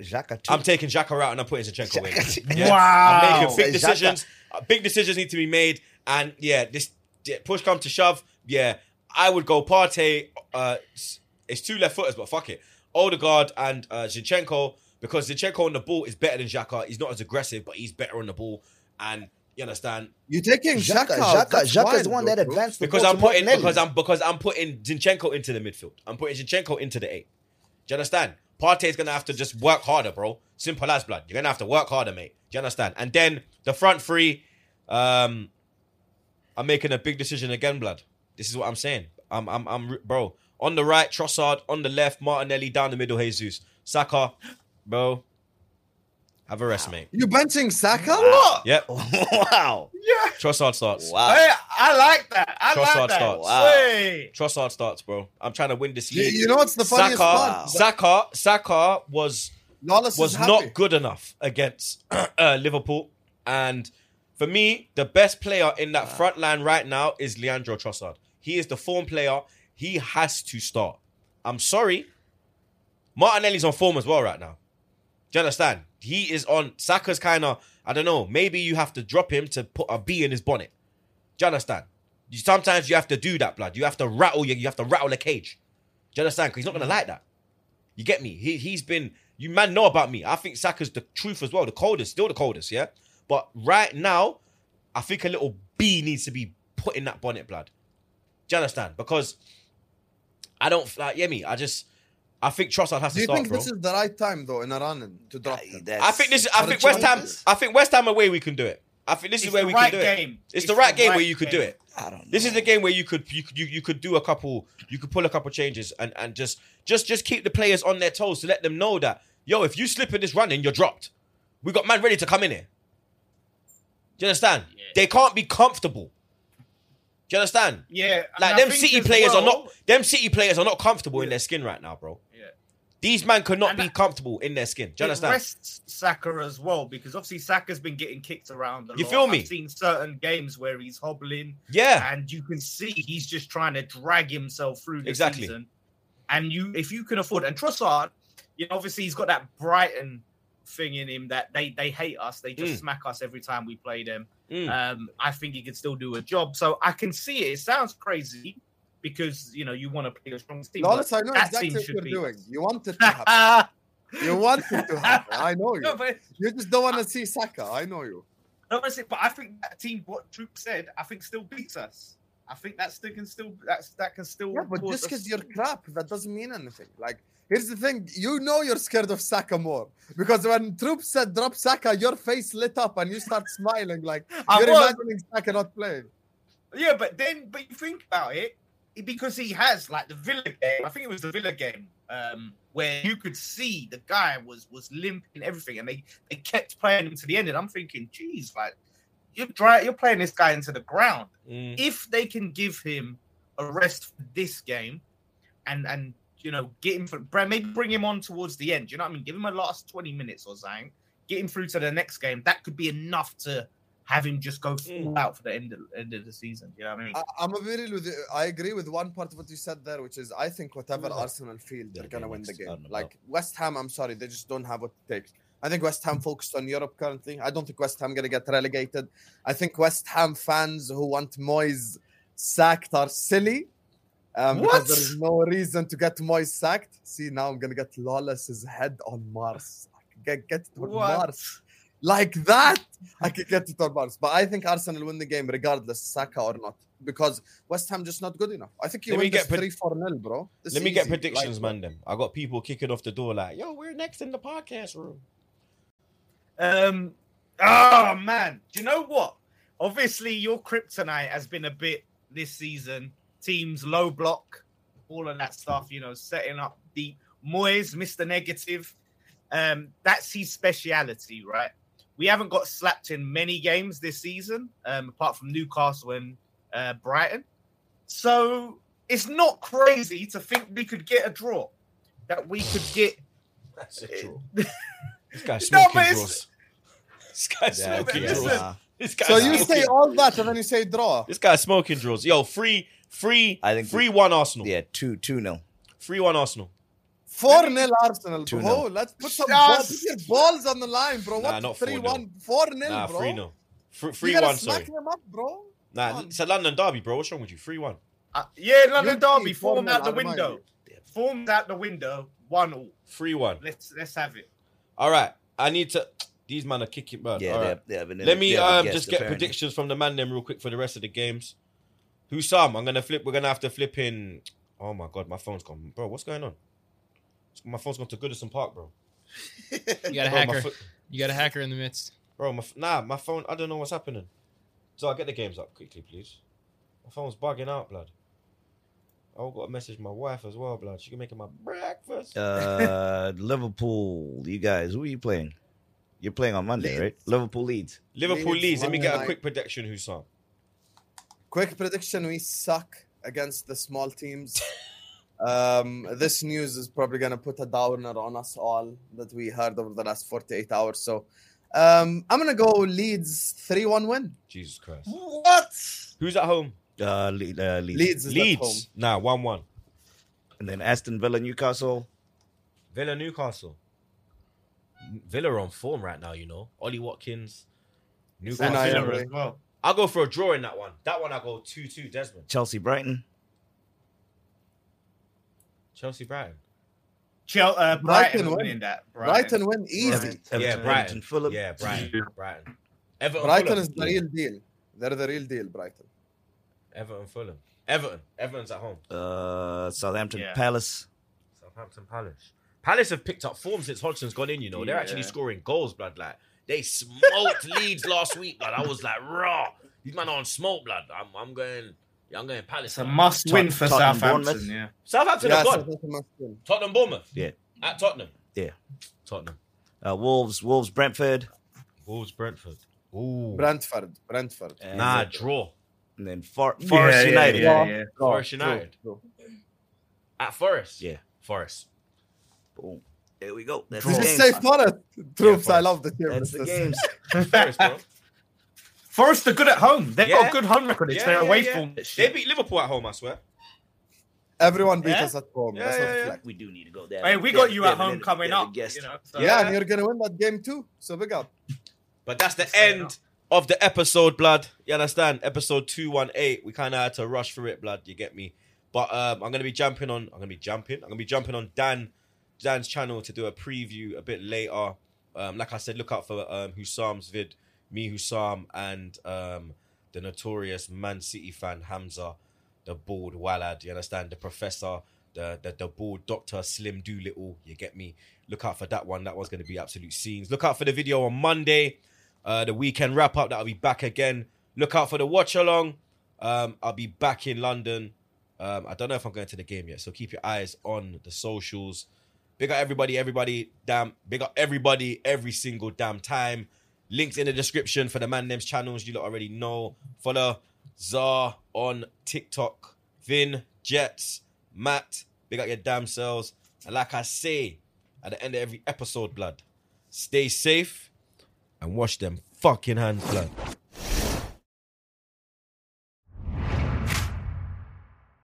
Xhaka too. I'm taking Xhaka out and I'm putting Zinchenko in. Yeah. Wow. I'm making big decisions. Uh, Big decisions need to be made, and yeah, this yeah, push come to shove. Yeah, I would go Partey. Uh, it's two left footers, but fuck it. Odegaard and uh, Zinchenko because Zinchenko on the ball is better than Xhaka. He's not as aggressive, but he's better on the ball, and you understand You're taking Xhaka, Xhaka? Xhaka, That's Xhaka is the one bro, that advanced the because I'm putting Martinelli. because I'm because I'm putting Zinchenko into the midfield. I'm putting Zinchenko into the eight. Do you understand? Partey's gonna have to just work harder, bro. Simple as blood. You're gonna have to work harder, mate. Do you understand? And then the front three, um, I'm making a big decision again, blood. This is what I'm saying. I'm, I'm, I'm, bro. On the right, Trossard. On the left, Martinelli. Down the middle, Jesus. Saka, bro. Have a rest, mate. You're benching Saka? What? Yep. wow. Yeah. Trossard starts. Wow. Hey, I like that. I Trossard like that. starts. Wow. Hey. Trossard starts, bro. I'm trying to win this You, league. you know what's the funniest Saka, part? Saka, Saka was Lawless was not good enough against uh, Liverpool, and for me, the best player in that front line right now is Leandro Trossard. He is the form player. He has to start. I'm sorry, Martinelli's on form as well right now. Do you understand? He is on. Saka's kind of. I don't know. Maybe you have to drop him to put a bee in his bonnet. Do you understand? You, sometimes you have to do that, blood. You have to rattle. You, you have to rattle a cage. Do you understand? Because he's not gonna like that. You get me? He he's been. You man know about me. I think Saka's the truth as well. The coldest, still the coldest. Yeah. But right now, I think a little bee needs to be put in that bonnet, blood. Do you understand? Because I don't like. Yeah, me. I just. I think Trossard has to Do to you start, think bro. this is the right time though in a run to drop him? I think this. I think the West Ham. I think West Ham away we can do it. I think this It's is where we right can do it. game. It's, the right game where you could do it. I don't know. This is the game where you could you could you, you could do a couple you could pull a couple changes and and just just just keep the players on their toes to let them know that yo if you slip in this running you're dropped. We got man ready to come in here. Do you understand? Yeah. They can't be comfortable. Do you understand? Yeah. Like and I them City as players are not them City players are not comfortable in their skin right now, bro. These man could not And be comfortable in their skin. Do you it understand? rests Saka as well because obviously Saka's been getting kicked around. A You lot. feel me? I've seen certain games where he's hobbling, Yeah. and you can see he's just trying to drag himself through the Exactly. season. And you, if you can afford, and Trossard, you know, obviously he's got that Brighton thing in him that they they hate us, they just Mm. smack us every time we play them. Mm. Um, I think he could still do a job. So I can see it. It sounds crazy because you know you want to play a strong team. Lawless, I know that exactly team what should you're be- doing. You want it to happen. you want it to happen. I know you. no, but You just don't want to see Saka. I know you. No, that's it. But I think that team, what Troop said, I think still beats us. I think that still can still that's that can still. Yeah, but just us- because you're crap, that doesn't mean anything. Like, here's the thing: you know you're scared of Saka more because when Troop said drop Saka, your face lit up and you start smiling like I you're was. imagining Saka not playing. Yeah, but then, but you think about it- because he has like the Villa game. I think it was the Villa game um, where you could see the guy was was limping everything, and they they kept playing him to the end. And I'm thinking, geez, like you're dry, you're playing this guy into the ground. Mm. if they can give him a rest for this game and and you know get him for maybe bring him on towards the end. You know what I mean? Give him a last 20 minutes or something, get him through to the next game. That could be enough to have him just go full Mm. out for the end of, end of the season. You know what I mean? I, I'm a very with you. I agree with one part of what you said there, which is I think whatever Yeah. Arsenal feel, they're Yeah, gonna win the game. don't. Like West Ham, I'm sorry, they just don't have what it takes. I think West Ham focused on Europe currently. I don't think West Ham gonna get relegated. I think West Ham fans who want Moyes sacked are silly. Um, What? because there's no reason to get Moyes sacked. See, now I'm gonna get Lawless's head on Mars. Get, get it on What? Mars. Like that, I could get it on Mars. But I think Arsenal win the game regardless, Saka or not. Because West Ham just not good enough. I think you Let win this get pred- 3 4 0, bro. This Let me get predictions, Like, man. Them I got people kicking off the door like, "Yo, we're next in the podcast room." Um, oh man, do you know what? Obviously, your kryptonite has been a bit this season. Teams low block, all of that stuff. You know, setting up the Moyes, Mister Negative. Um, that's his speciality, right? We haven't got slapped in many games this season, um, apart from Newcastle and uh, Brighton. So it's not crazy to think we could get a draw. That we could get. That's a draw. This guy's smoking but it's- draws. This guy's Yeah, smoking draws. This guy's So you say all that and then you say draw. This guy's smoking draws. Yo, free, free, I think free one Arsenal. yeah, two two nil. Free one Arsenal. 4 0 Arsenal, Two bro. nil. Let's put some Yes. ball, put your balls on the line, bro. Nah, What? not 3 4-0. 1. 4 0, Nah, bro. free no. Free, You free gotta one, smack sorry. him up, bro. Nah, Come on. it's a London derby, bro. What's wrong with you? 3 one. Uh, yeah, London Your Derby team, formed out the nil, window. you. Formed out the window. One all. Free one. Let's let's have it. All right. I need to. These man are kicking bird. Yeah, All they right. have, they have an Let me they have a um guest, just get apparently. predictions from the man them real quick for the rest of the games. Who's Sam? I'm gonna flip. We're gonna have to flip in. Oh my god, my phone's gone, bro. What's going on? My phone's gone to Goodison Park, bro. You got a Bro, hacker. fo- You got a hacker in the midst. bro, my f- nah, my phone. I don't know what's happening. So I get the games up quickly, please. My phone's bugging out, blood. I've got to message my wife as well, blood. She can make my breakfast. Uh, Liverpool, you guys, who are you playing? You're playing on Monday, right? Liverpool Leeds. Liverpool Leeds, leads. Let me get a quick prediction. Who's Sam? Quick prediction: We suck against the small teams. um, this news is probably gonna put a downer on us all that we heard over the last 48 hours. So, um, I'm gonna go Leeds 3-1 win. Jesus Christ. What? Who's at home? Uh, Le- uh, leads. Leeds is at home. Leeds. Nah, one-one. And then Aston Villa, Newcastle. Villa Newcastle. Villa are on form right now, you know. Ollie Watkins, Unai Newcastle. Emery. as well. I'll go for a draw in that one. That one I'll go 2-2 Desmond. Chelsea, Brighton. Chelsea Brighton. Chel- uh, Brighton Brighton win. winning that. Brighton win easy. Everton, yeah, Brighton. Fulham. Yeah, Brighton. Brighton. Everton Brighton Fulham. is the real deal. They're the real deal, Brighton. Everton Fulham. Everton. Everton's at home. Uh, Southampton, Yeah. Palace. Southampton Palace. Palace have picked up form since Hodgson's gone in, you know. They're actually Yeah. scoring goals, blood. Like they smoked Leeds last week, blood. I was like, raw. These man are on smoke, blood. I'm, I'm going. Yeah, I'm going Palace. It's a blood. must win for Tottenham, Southampton. Bournemouth. Yeah. Southampton Yeah, have gone. Southampton must win. Tottenham, Bournemouth. Yeah. At Tottenham. Yeah. Tottenham. Uh, Wolves, Wolves, Brentford. Wolves, Brentford. Ooh. Brentford, Brentford. And, nah, draw. and then For- Forest Yeah, United. Yeah, yeah, yeah. Forest True, United. true. At Forest. Yeah. Forest. Boom. There we go. That's Did the you games. say Forest? Troops, I Forest. love the team. That's the games. Forest, bro. Forest are good at home. They've got a good home record. It's Yeah, their yeah, away yeah. form. They beat Liverpool at home, I swear. Everyone beat Yeah? us at home. Yeah, That's yeah, yeah. We do need to go there. Hey, we got you at home coming up. Guest. You know, so- Yeah, and you're gonna win that game too. So big up. But that's the fair end of the episode, blood. You understand? Episode 218. We kind of had to rush for it, blood. You get me? But um, I'm going to be jumping on, I'm going to be jumping. I'm going to be jumping on Dan, Dan's channel to do a preview a bit later. Um, like I said, look out for um, Husam's vid, me, Husam, and um, the notorious Man City fan, Hamza, the bald Walad. You understand? The professor, the, the, the bald Dr. Slim Doolittle. You get me? Look out for that one. That one's going to be absolute scenes. Look out for the video on Monday. Uh, the weekend wrap up that'll be back again. Look out for the watch along. Um, I'll be back in London. Um, I don't know if I'm going to the game yet, so keep your eyes on the socials. Big up everybody, everybody, damn. Big up everybody, every single damn time. Links in the description for the man names channels you lot already know. Follow Zar on TikTok, Vin, Jets, Matt. Big up your damn selves. And like I say at the end of every episode, blood, stay safe and wash them fucking hands, blood.